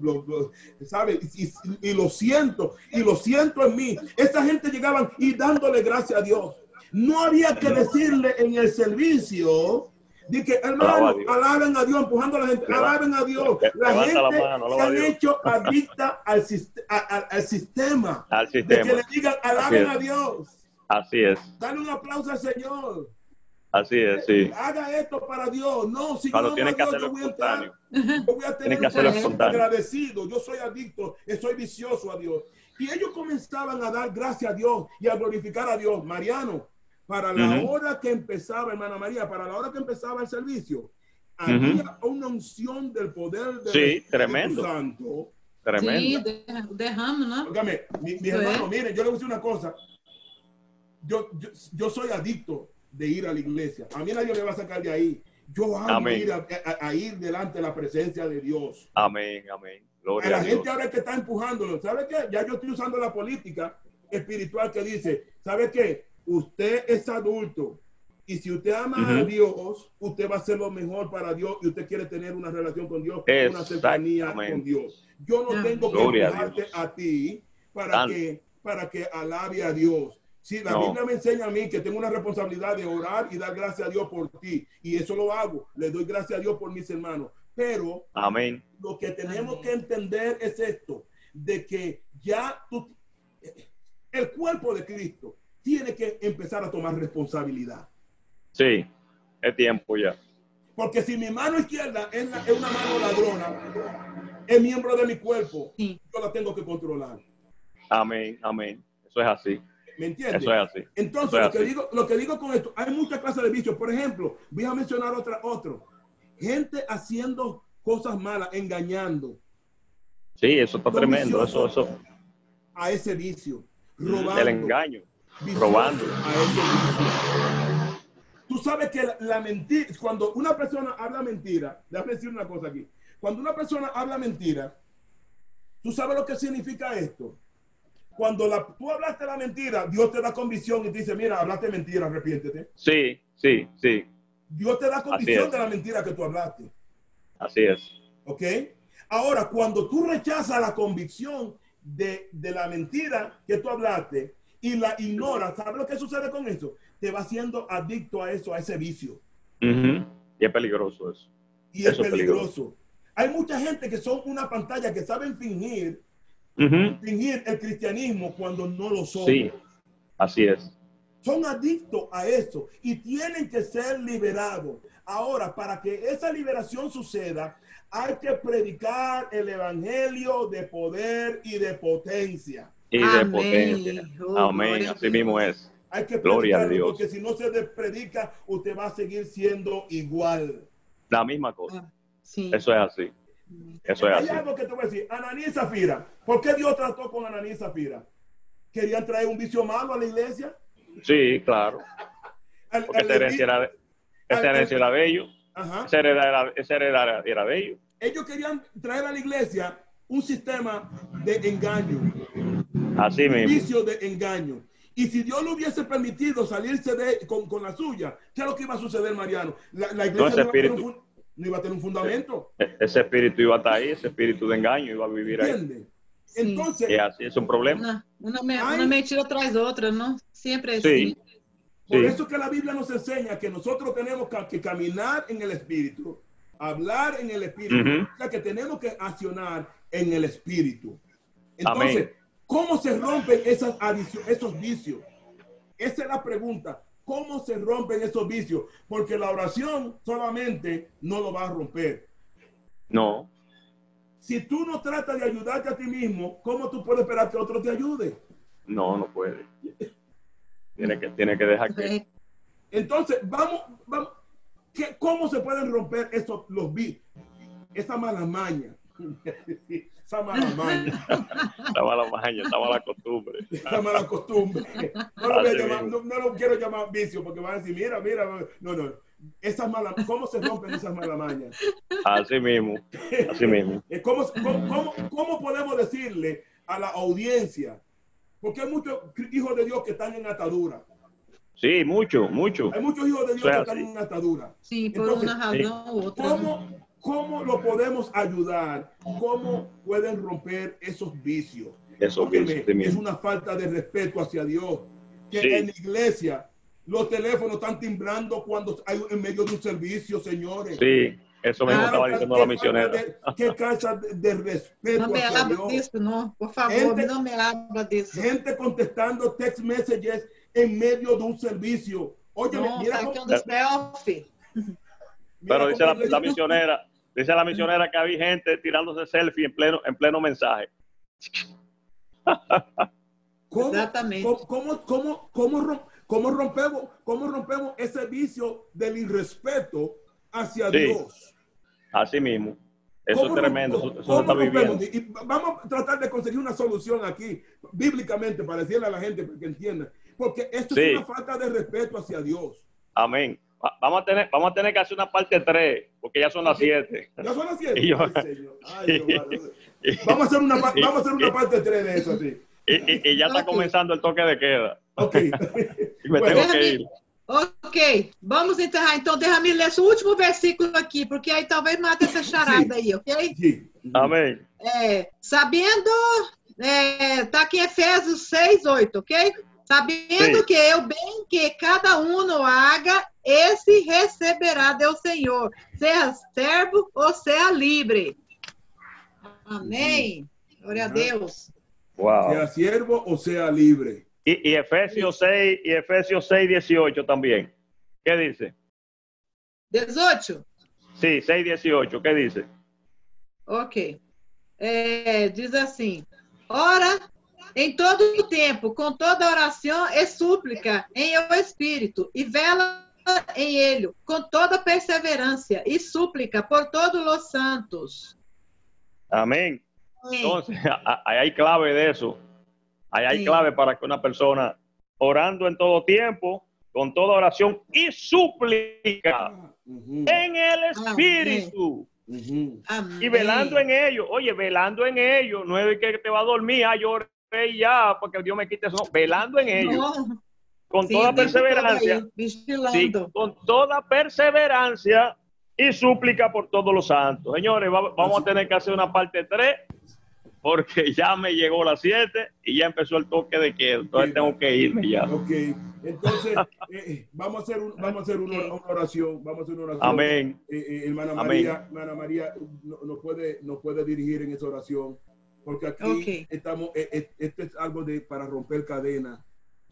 Speaker 3: los- los- ¿sabes? Y, y- y lo siento, y lo siento en mí. Esta gente llegaban y dándole gracias a Dios. No había que decirle en el servicio. De que, hermano, alaben a Dios, empujando a la gente, alaben a Dios. La gente
Speaker 2: mano,
Speaker 3: se han hecho adicta al, sist- a- a- al sistema.
Speaker 2: Al
Speaker 3: De que le digan, alaben a Dios.
Speaker 2: Así es.
Speaker 3: Dale un aplauso al Señor.
Speaker 2: Así es, sí.
Speaker 3: Haga esto para Dios. No, si
Speaker 2: Cuando
Speaker 3: yo a
Speaker 2: que
Speaker 3: Dios,
Speaker 2: hacerlo
Speaker 3: yo voy a entrar.
Speaker 2: espontáneo.
Speaker 3: Yo voy a tener
Speaker 2: que
Speaker 3: un
Speaker 2: hacerlo
Speaker 3: agradecido. Yo soy adicto, soy vicioso a Dios. Y ellos comenzaban a dar gracias a Dios y a glorificar a Dios. Mariano, para la hora que empezaba, hermana María, para la hora que empezaba el servicio, había una unción del poder del
Speaker 2: Sí, tremendo.
Speaker 3: Santo.
Speaker 1: Sí,
Speaker 2: Tremendo.
Speaker 1: de- derrama, ¿no?
Speaker 3: Óigame, mi, mi
Speaker 1: Eso
Speaker 3: hermano,
Speaker 1: es.
Speaker 3: miren, yo le voy a decir una cosa. Yo, yo, yo soy adicto de ir a la iglesia. A mí nadie me va a sacar de ahí. Yo amo ir a, a- a ir delante de la presencia de Dios.
Speaker 2: Amén, amén.
Speaker 3: A
Speaker 2: Gloria
Speaker 3: la
Speaker 2: a Dios.
Speaker 3: gente ahora es que está empujándolo. ¿Sabe qué? Ya yo estoy usando la política espiritual que dice, ¿sabe qué? Usted es adulto. Y si usted ama a
Speaker 2: Ujú.
Speaker 3: Dios, usted va a hacer lo mejor para Dios y usted quiere tener una relación con Dios, una cercanía con Dios. Yo no tengo que
Speaker 2: Gloria a
Speaker 3: empujarte
Speaker 2: Dios.
Speaker 3: a, ti para que, para que alabe a Dios. Sí, la
Speaker 2: No.
Speaker 3: Biblia me enseña a mí que tengo una responsabilidad de orar y dar gracias a Dios por ti. Y eso lo hago. Le doy gracias a Dios por mis hermanos. Pero
Speaker 2: Amén.
Speaker 3: lo que tenemos
Speaker 1: Amén.
Speaker 3: que entender es esto, de que ya tú, el cuerpo de Cristo tiene que empezar a tomar responsabilidad.
Speaker 2: Sí, es tiempo ya.
Speaker 3: Porque si mi mano izquierda es, la- es una mano ladrona, es miembro de mi cuerpo,
Speaker 1: Sí.
Speaker 3: yo la tengo que controlar.
Speaker 2: Amén, amén. Eso es así.
Speaker 3: ¿Me entiendes?
Speaker 2: Eso es así.
Speaker 3: Entonces, lo que, digo, lo que digo con esto, hay muchas clases de vicios. Por ejemplo, voy a mencionar otra, otro. Gente haciendo cosas malas, engañando
Speaker 2: Sí, eso está tremendo. Eso, eso.
Speaker 3: a ese vicio, robando.
Speaker 2: El engaño. robando.
Speaker 3: a ese vicio. Tú sabes que la, la mentira, cuando una persona habla mentira, déjame decir una cosa aquí. Cuando una persona habla mentira, tú sabes lo que significa esto. Cuando la, tú hablaste la mentira, Dios te da convicción y te dice, mira, hablaste mentira, arrepiéntete.
Speaker 2: Sí, sí, sí.
Speaker 3: Dios te da convicción de la mentira que tú hablaste.
Speaker 2: Así es.
Speaker 3: ¿Ok? Ahora, cuando tú rechazas la convicción de, de la mentira que tú hablaste y la ignoras, ¿sabes lo que sucede con eso? Te va siendo adicto a eso, a ese vicio.
Speaker 2: Ujú. Y es peligroso eso.
Speaker 3: Y es
Speaker 2: es
Speaker 3: peligroso. Hay mucha gente que son una pantalla que saben fingir, Fingir el cristianismo cuando no lo son.
Speaker 2: Sí, así es.
Speaker 3: Son adictos a eso y tienen que ser liberados. Ahora, para que esa liberación suceda, hay que predicar el evangelio de poder y de potencia.
Speaker 2: Y de
Speaker 1: Amén.
Speaker 2: potencia.
Speaker 1: Oh,
Speaker 2: Amén. Así mismo es.
Speaker 3: Hay que
Speaker 2: Gloria a Dios.
Speaker 3: porque si no se predica, usted va a seguir siendo igual.
Speaker 2: La misma cosa.
Speaker 1: Ah, Sí.
Speaker 2: Eso es así. Eso es
Speaker 3: Hay algo que te voy a decir. Ananí y Zafira. ¿Por qué Dios trató con Ananí y Zafira? ¿Querían traer un vicio malo a la iglesia?
Speaker 2: Sí, claro.
Speaker 3: Al-
Speaker 2: Porque esa herencia era esa herencia era era, era- era de ellos.
Speaker 3: Querían traer a la iglesia un sistema de engaño,
Speaker 2: Así mismo.
Speaker 3: vicio de engaño. Y si Dios lo hubiese permitido salirse de, con, con la suya, ¿qué es lo que iba a suceder, Mariano? La, la iglesia
Speaker 2: No, ese
Speaker 3: no, iba a un, no iba a tener un fundamento.
Speaker 2: E- Ese espíritu iba a estar ahí, ese espíritu de engaño iba a vivir ahí.
Speaker 3: ¿Entiendes?
Speaker 1: Sí.
Speaker 3: Entonces,
Speaker 2: Y así es un problema.
Speaker 1: Una, una, una mentira tras otra, ¿no? Siempre es
Speaker 2: Sí.
Speaker 1: así.
Speaker 3: por
Speaker 2: Sí.
Speaker 3: eso que la Biblia nos enseña que nosotros tenemos que, que caminar en el espíritu, hablar en el espíritu,
Speaker 2: Ujú.
Speaker 3: o sea, que tenemos que accionar en el espíritu. Entonces,
Speaker 2: Amén.
Speaker 3: ¿cómo se rompen esas esos vicios? Esa es la pregunta. ¿Cómo se rompen esos vicios? Porque la oración solamente no lo va a romper.
Speaker 2: No,
Speaker 3: Si tú no tratas de ayudarte a ti mismo, ¿cómo tú puedes esperar que otro te ayude?
Speaker 2: no, no puede. Tiene que, tiene que dejar que.
Speaker 3: Entonces, vamos, vamos. ¿qué- ¿Cómo se pueden romper esos, los vicios? Esa mala maña. Esa mala maña.
Speaker 2: Estaba la maña, estaba la costumbre.
Speaker 3: Esa mala costumbre. No lo, voy a
Speaker 2: Así
Speaker 3: llamar- no- no lo quiero llamar vicio porque van a decir, mira, mira. No, no. Esas malas, ¿Cómo se rompen esas malas mañas?
Speaker 2: Así mismo, así mismo.
Speaker 3: ¿Cómo, cómo, cómo- cómo podemos decirle a la audiencia? Porque hay muchos hijos de Dios que están en atadura.
Speaker 2: Sí, mucho, mucho.
Speaker 3: Hay muchos hijos de Dios que están en atadura.
Speaker 1: Sim, por
Speaker 3: Entonces,
Speaker 1: ou outra. né?
Speaker 3: ¿Cómo, ¿Cómo lo podemos ayudar? ¿Cómo pueden romper esos vicios?
Speaker 2: Eso
Speaker 3: Óyeme, es una falta de respeto hacia Dios. Que
Speaker 2: Sí.
Speaker 3: en la iglesia los teléfonos están timbrando cuando hay en medio de un servicio, señores.
Speaker 2: Sí, eso mismo
Speaker 1: Ah,
Speaker 2: estaba diciendo la misionera.
Speaker 3: de- Qué falta de, de respeto
Speaker 1: Não me
Speaker 3: hacia
Speaker 1: habla
Speaker 3: Dios.
Speaker 1: disso, não. Por favor,
Speaker 3: Gente-
Speaker 1: não me habla disso.
Speaker 3: Gente contestando text messages en medio de un servicio. Oye,
Speaker 1: Não,
Speaker 3: mira, cómo-
Speaker 2: Pero dice la misionera, dice la misionera que había gente tirándose selfie en pleno, en pleno mensaje.
Speaker 3: ¿Cómo,
Speaker 1: Exactamente.
Speaker 3: ¿Cómo, cómo, cómo, cómo rom- cómo rompemos, cómo rompemos ese vicio del irrespeto hacia
Speaker 2: Sí.
Speaker 3: Dios?
Speaker 2: Así mismo. Eso
Speaker 3: ¿Cómo
Speaker 2: es tremendo, eso, eso está viviendo.
Speaker 3: Y vamos a tratar de conseguir una solución aquí, bíblicamente, para decirle a la gente para que entienda. Porque esto
Speaker 2: Sí.
Speaker 3: es una falta de respeto hacia Dios.
Speaker 2: Amén. Va- Vamos a tener, vamos a tener que hacer una parte 3, porque ya son las 7.
Speaker 3: Ya son las siete.
Speaker 2: Y yo-
Speaker 3: Ay. Vamos a hacer una, vamos a hacer una parte 3 de eso, sí.
Speaker 2: Y, y- y ya está
Speaker 1: Ok.
Speaker 2: comenzando el toque de queda.
Speaker 3: Ok.
Speaker 2: Y me
Speaker 3: Bueno.
Speaker 2: tengo que ir.
Speaker 1: Ok, vamos encerrar. Então, derrame ler esse último versículo aqui, porque aí talvez mate essa charada aí, ok?
Speaker 3: Sí.
Speaker 2: Amén.
Speaker 1: É, sabendo, é, tá aqui em Efésios 6, 8, ok? Sabendo
Speaker 2: Sim.
Speaker 1: que eu bem que cada um no haga, esse receberá do Senhor, seja servo ou seja livre. Amém. Glória a. Deus.
Speaker 2: Wow.
Speaker 3: Sea siervo o sea libre.
Speaker 2: Y, y Efesios 6 y Efesios 6, 18 también. ¿Qué dice?
Speaker 1: 18.
Speaker 2: Sí, 6, 18. ¿Qué dice?
Speaker 1: Ok. É, diz assim: Ora, em todo o tempo, com toda oração e súplica em o Espírito, e vela em ele, com toda perseverança e súplica por todos os santos.
Speaker 2: Amén.
Speaker 1: Amém.
Speaker 2: Entonces, ahí hay clave de eso. Ahí hay
Speaker 1: Sí.
Speaker 2: clave para que una persona orando en todo tiempo, con toda oración y súplica en el Espíritu.
Speaker 1: Amém.
Speaker 2: Y velando en ello, oye, velando en ello, no es que te va a dormir, ah, yo oré ya, porque Dios me quite eso, no, velando en ello,
Speaker 1: No,
Speaker 2: con
Speaker 1: sim,
Speaker 2: toda perseverancia, sí, con toda perseverancia y súplica por todos los santos. Señores, va- vamos a tener que hacer una parte 3, porque ya me llegó las 7 y ya empezó el toque de queda, entonces
Speaker 3: Sí.
Speaker 2: tengo que irme ya.
Speaker 3: Ok, entonces eh, vamos a hacer, un- vamos a hacer una, una oración. Vamos a hacer una oración.
Speaker 2: Amén.
Speaker 3: Eh, eh, hermana
Speaker 2: Amén.
Speaker 3: María, hermana María no, no puede, no puede dirigir en esa oración, porque aquí
Speaker 1: Ok.
Speaker 3: estamos, eh, eh, esto es algo de para romper cadenas.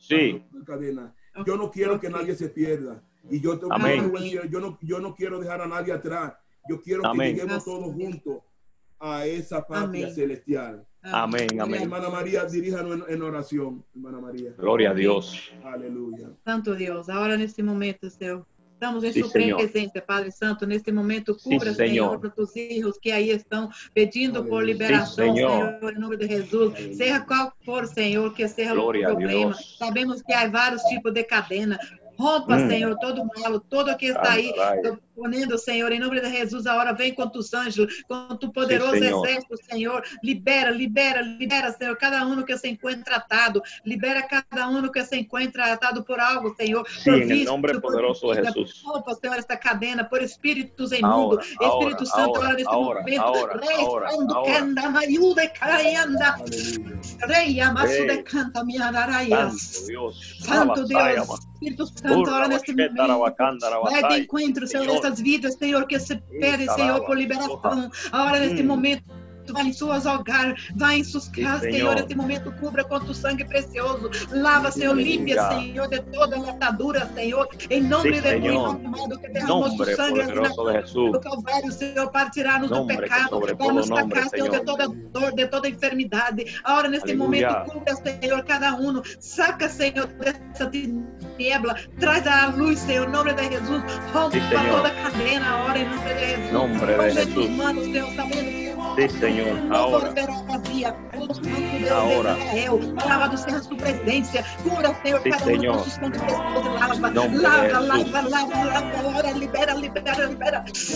Speaker 2: Sí,
Speaker 3: cadenas. Yo no quiero que nadie se pierda. Y yo, tengo
Speaker 2: Amén.
Speaker 3: yo, voy a decir, yo no, yo no quiero dejar a nadie atrás. Yo quiero
Speaker 2: Amén.
Speaker 3: que lleguemos todos juntos a esa patria
Speaker 1: Amén.
Speaker 3: celestial.
Speaker 2: Amén, amén.
Speaker 3: Hermana María, diríjanos en, en oración, hermana María.
Speaker 2: gloria a Dios.
Speaker 3: Aleluya.
Speaker 1: Santo Deus, agora nesse momento, Senhor, estamos em sua presença, Padre Santo, neste momento, cubra,
Speaker 2: Sim,
Speaker 1: Senhor, os filhos que aí estão pedindo por liberação,
Speaker 2: Sim, Senhor.
Speaker 1: Senhor, em nome de Jesus, seja qual for, Senhor, que seja
Speaker 2: Glória
Speaker 1: o
Speaker 2: a
Speaker 1: problema,
Speaker 2: Deus.
Speaker 1: sabemos que há vários tipos de cadena, Rompa,
Speaker 2: Hum.
Speaker 1: Senhor, todo mal, todo que está aí. Ponendo, Senhor, em nome de Jesus, agora vem com tus anjos, com tu poderoso
Speaker 2: Sim, Senhor.
Speaker 1: exército, Senhor. Libera, libera, libera, Senhor, cada um que se encontra atado. Libera cada um que se encontra atado por algo, Senhor.
Speaker 2: Sí,
Speaker 1: por vício,
Speaker 2: nombre
Speaker 1: por
Speaker 2: poderoso. Jesús.
Speaker 1: Rompa, Senhor, esta cadena por espíritos
Speaker 2: Ahora,
Speaker 1: imundos. Espírito Santo, agora neste momento. Rei, quando
Speaker 2: ahora.
Speaker 1: canda, mariuda, caianda. Rei, amasso de canta, minha araia.
Speaker 2: Santo
Speaker 1: Deus. Espírito Santo, agora neste momento. Vai de encontro, Senhor, nessas vidas, Senhor, que se
Speaker 2: caramba,
Speaker 1: Senhor, por liberação. Agora, neste
Speaker 2: Hum.
Speaker 1: momento, em suas hogares, vai em suas casas, Senhor.
Speaker 2: Senhor.
Speaker 1: Neste momento, cubra com tu sangue precioso. Lava, Senhor, limpia. Senhor, de toda a atadura, Senhor. Em nome
Speaker 2: Sí,
Speaker 1: de
Speaker 2: Senhor.
Speaker 1: Cristo, amado, que derramou
Speaker 2: Nombre
Speaker 1: sangue na do Calvário, Senhor, para tirar-nos do pecado, para nos sacar, Senhor, de toda dor, de toda enfermidade. Agora, neste
Speaker 2: Aleluia.
Speaker 1: momento, cubra, Senhor, cada um. Saca, Senhor, dessa tiniebla. Traz a luz, Senhor, em nome de Jesus. Rompa
Speaker 2: Sí, Senhor.
Speaker 1: toda cadena, agora, em nome de Jesus.
Speaker 2: Nombre de
Speaker 1: tus manos, Senhor, sabendo que
Speaker 2: Sí, Señor.
Speaker 1: não
Speaker 2: Ahora.
Speaker 1: volverá vazia. O Santo Deus
Speaker 2: Ahora.
Speaker 1: de Israel, alabado seja sua presença. Cura, Senhor,
Speaker 2: Sí,
Speaker 1: cada um
Speaker 2: Senhor.
Speaker 1: com suas contas pessoas. Lava,
Speaker 2: Nombre de
Speaker 1: lava,
Speaker 2: Jesús.
Speaker 1: lava, lava, lava. Agora, libera, libera, libera.
Speaker 2: Sí,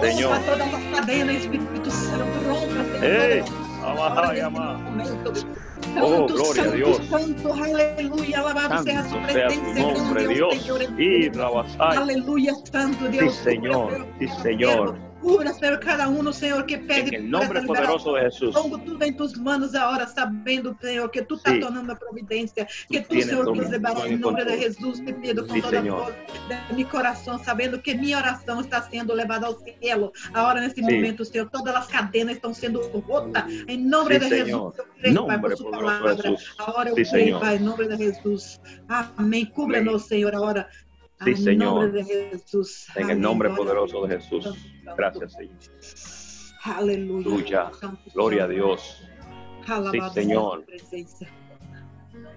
Speaker 2: Señor.
Speaker 1: Rompa todas as cadenas, Espírito Santo. Rompa, Senhor.
Speaker 2: Ei,
Speaker 1: todas-
Speaker 2: Abajaya, ma.
Speaker 1: momento.
Speaker 2: Oh,
Speaker 1: Santo,
Speaker 2: gloria a
Speaker 1: santo,
Speaker 2: Dios.
Speaker 1: santo, aleluya, alabado sea su
Speaker 2: Santo sea
Speaker 1: presencia.
Speaker 2: tu nombre,
Speaker 1: grande,
Speaker 2: Dios.
Speaker 1: Señor, en
Speaker 2: Y
Speaker 1: tu-
Speaker 2: Rabasai.
Speaker 1: Aleluya, santo
Speaker 2: Sí,
Speaker 1: Dios.
Speaker 2: Señor.
Speaker 1: Cubra,
Speaker 2: Sí,
Speaker 1: Senhor,
Speaker 2: Señor.
Speaker 1: Cubra, Senhor, cada um, Senhor, que pede
Speaker 2: nombre
Speaker 1: essa
Speaker 2: poderoso de Jesús.
Speaker 1: Pongo tudo em tus manos agora, sabendo, Senhor, que tu está
Speaker 2: Sí.
Speaker 1: tornando a providência, que tu,
Speaker 2: tienes
Speaker 1: Senhor,
Speaker 2: todo
Speaker 1: quis levar
Speaker 2: todo
Speaker 1: em nome de. Jesus, te pido com
Speaker 2: Sí,
Speaker 1: toda a
Speaker 2: Senhor.
Speaker 1: força de meu coração, sabendo que minha oração está sendo levada ao cielo. Agora, nesse
Speaker 2: Sí.
Speaker 1: momento, Senhor, todas as cadenas estão sendo rotas, em nome de
Speaker 2: Senhor.
Speaker 1: Jesus. Eu creio, Pai, por sua palavra. Agora eu creio. Pai, em nome de Jesus. Amém. Cubra-nos, Senhor, agora.
Speaker 2: Sí, Señor.
Speaker 1: de.
Speaker 2: En el nombre poderoso de. Jesús. Gracias, Señor.
Speaker 1: Aleluya.
Speaker 2: Gloria a. Dios. Sí, Señor.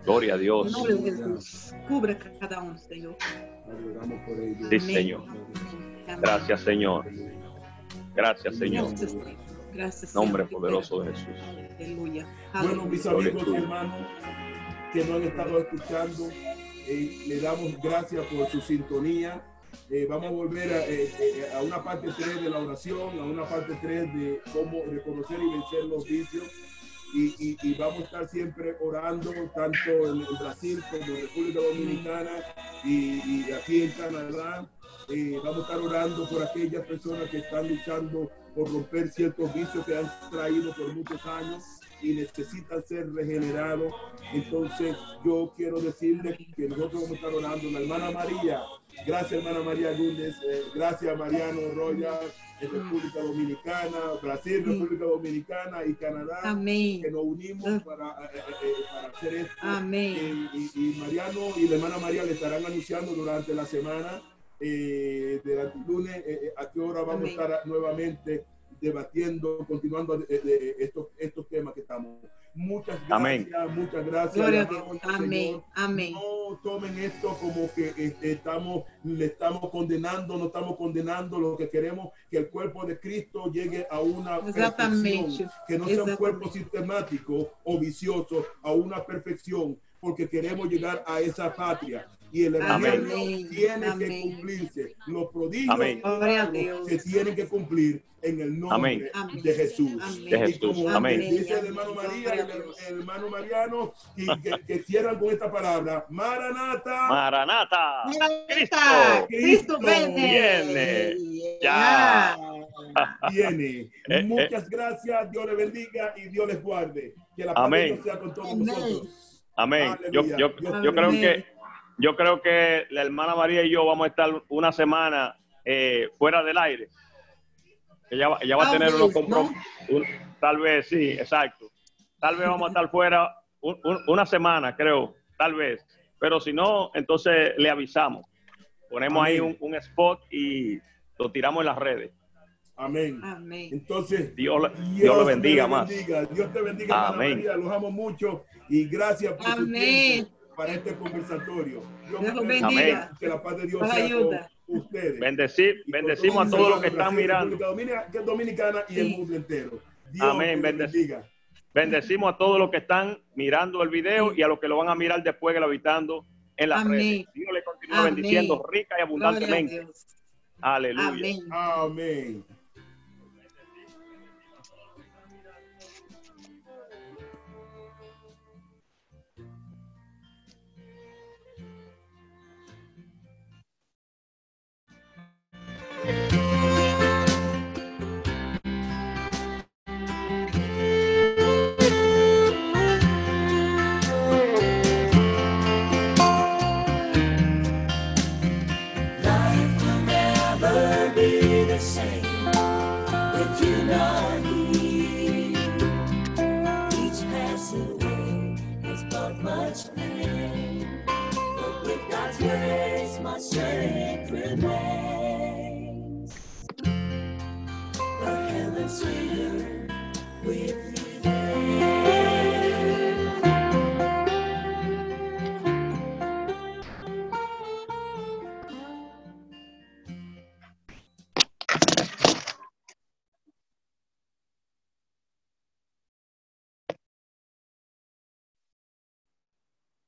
Speaker 2: Gloria a Dios.
Speaker 1: de. Cubra cada
Speaker 3: por ellos.
Speaker 2: Sí. Señor. Gracias, Señor. Gracias, Señor.
Speaker 1: Gracias,
Speaker 2: Nombre poderoso de Jesús.
Speaker 1: Aleluya.
Speaker 3: Bueno, mis amigos y hermanos que nos han estado escuchando, eh, le damos gracias por su sintonía. Eh, vamos a volver a, eh, eh, a una parte 3 de la oración, a una parte 3 de cómo reconocer y vencer los vicios. Y, y- y vamos a estar siempre orando, tanto en, Brasil como en República Dominicana y, y aquí en Canadá. Eh, vamos a estar orando por aquellas personas que están luchando por romper ciertos vicios que han traído por muchos años y necesitan ser regenerados. Entonces, yo quiero decirles que nosotros vamos a estar orando. La hermana María, gracias hermana María Lunes, eh, gracias Mariano Royal, en República Dominicana, Brasil. República Dominicana y Canadá,
Speaker 1: Amém.
Speaker 3: que nos unimos para, eh, eh, eh, para hacer esto.
Speaker 1: Amém.
Speaker 3: Eh, y, y Mariano y la hermana María le estarán anunciando durante la semana, eh, durante el lunes, a qué hora vamos
Speaker 1: Amén.
Speaker 3: a estar nuevamente debatiendo, continuando de, de estos, estos temas que estamos. Muchas gracias,
Speaker 2: Amén.
Speaker 3: muchas gracias.
Speaker 1: Glória a
Speaker 3: Le amamos
Speaker 1: Deus.
Speaker 3: al
Speaker 1: Amém.
Speaker 3: Señor.
Speaker 1: Amém.
Speaker 3: No tomen esto como que eh, estamos, le estamos condenando, no estamos condenando. Lo que queremos que el cuerpo de Cristo llegue a una perfección, que no sea un cuerpo sistemático o vicioso, a una perfección, porque queremos llegar a esa patria. Y el
Speaker 2: Amén.
Speaker 3: evangelio tiene
Speaker 1: Amén.
Speaker 3: que cumplirse. Los prodigios
Speaker 2: Amén.
Speaker 3: Se tienen que cumplir en el nombre
Speaker 2: Amén.
Speaker 1: Amén.
Speaker 3: de Jesús.
Speaker 1: Amén.
Speaker 2: De
Speaker 3: Y
Speaker 2: Jesús.
Speaker 3: como
Speaker 2: Amén.
Speaker 3: dice el hermano María y el, el hermano Mariano, y que, que cierran con esta palabra, Maranata.
Speaker 2: Maranata. Cristo.
Speaker 1: Cristo, Cristo viene.
Speaker 2: Viene. Ya.
Speaker 3: viene.
Speaker 2: eh.
Speaker 3: Muchas gracias, Dios les bendiga y Dios les guarde. Que la paz sea con todos
Speaker 1: Amén.
Speaker 3: nosotros.
Speaker 2: Amén. Yo,
Speaker 3: Aleluya.
Speaker 2: yo,
Speaker 3: Dios
Speaker 2: yo
Speaker 3: te
Speaker 2: creo que yo creo que la hermana María y yo vamos a estar una semana eh, fuera del aire. Ella, va- ella va a
Speaker 1: Tal
Speaker 2: tener unos compromisos. Tal vez, sí, exacto. Tal vez vamos a estar fuera un- un- una semana, creo, tal vez. Pero si no, entonces le avisamos. Ponemos ahí un,
Speaker 3: Amén.
Speaker 2: un spot y lo tiramos en las redes.
Speaker 3: Amén.
Speaker 1: Amém.
Speaker 3: Entonces,
Speaker 2: Dios, Dios lo bendiga más.
Speaker 3: Dios te bendiga, hermana
Speaker 2: Amén.
Speaker 3: María. Los amo mucho y gracias por su
Speaker 1: Amén.
Speaker 3: tiempo para este conversatorio. Dios
Speaker 1: Dios bendiga.
Speaker 3: Que la paz de Dios
Speaker 1: la
Speaker 3: sea
Speaker 1: ayuda.
Speaker 3: con ustedes.
Speaker 2: Bendecir, bendecimos a
Speaker 3: todo
Speaker 2: todos los que están mirando.
Speaker 3: República Dominicana, y el mundo entero. Dios
Speaker 2: Amén.
Speaker 3: bendiga.
Speaker 2: Bendecimos a todos los que están mirando el video y a los que lo van a mirar después grabando en las
Speaker 1: Amén.
Speaker 2: redes. Dios le continúe
Speaker 1: Amén.
Speaker 2: bendiciendo rica y abundantemente. Aleluya.
Speaker 1: Amén.
Speaker 4: Amén.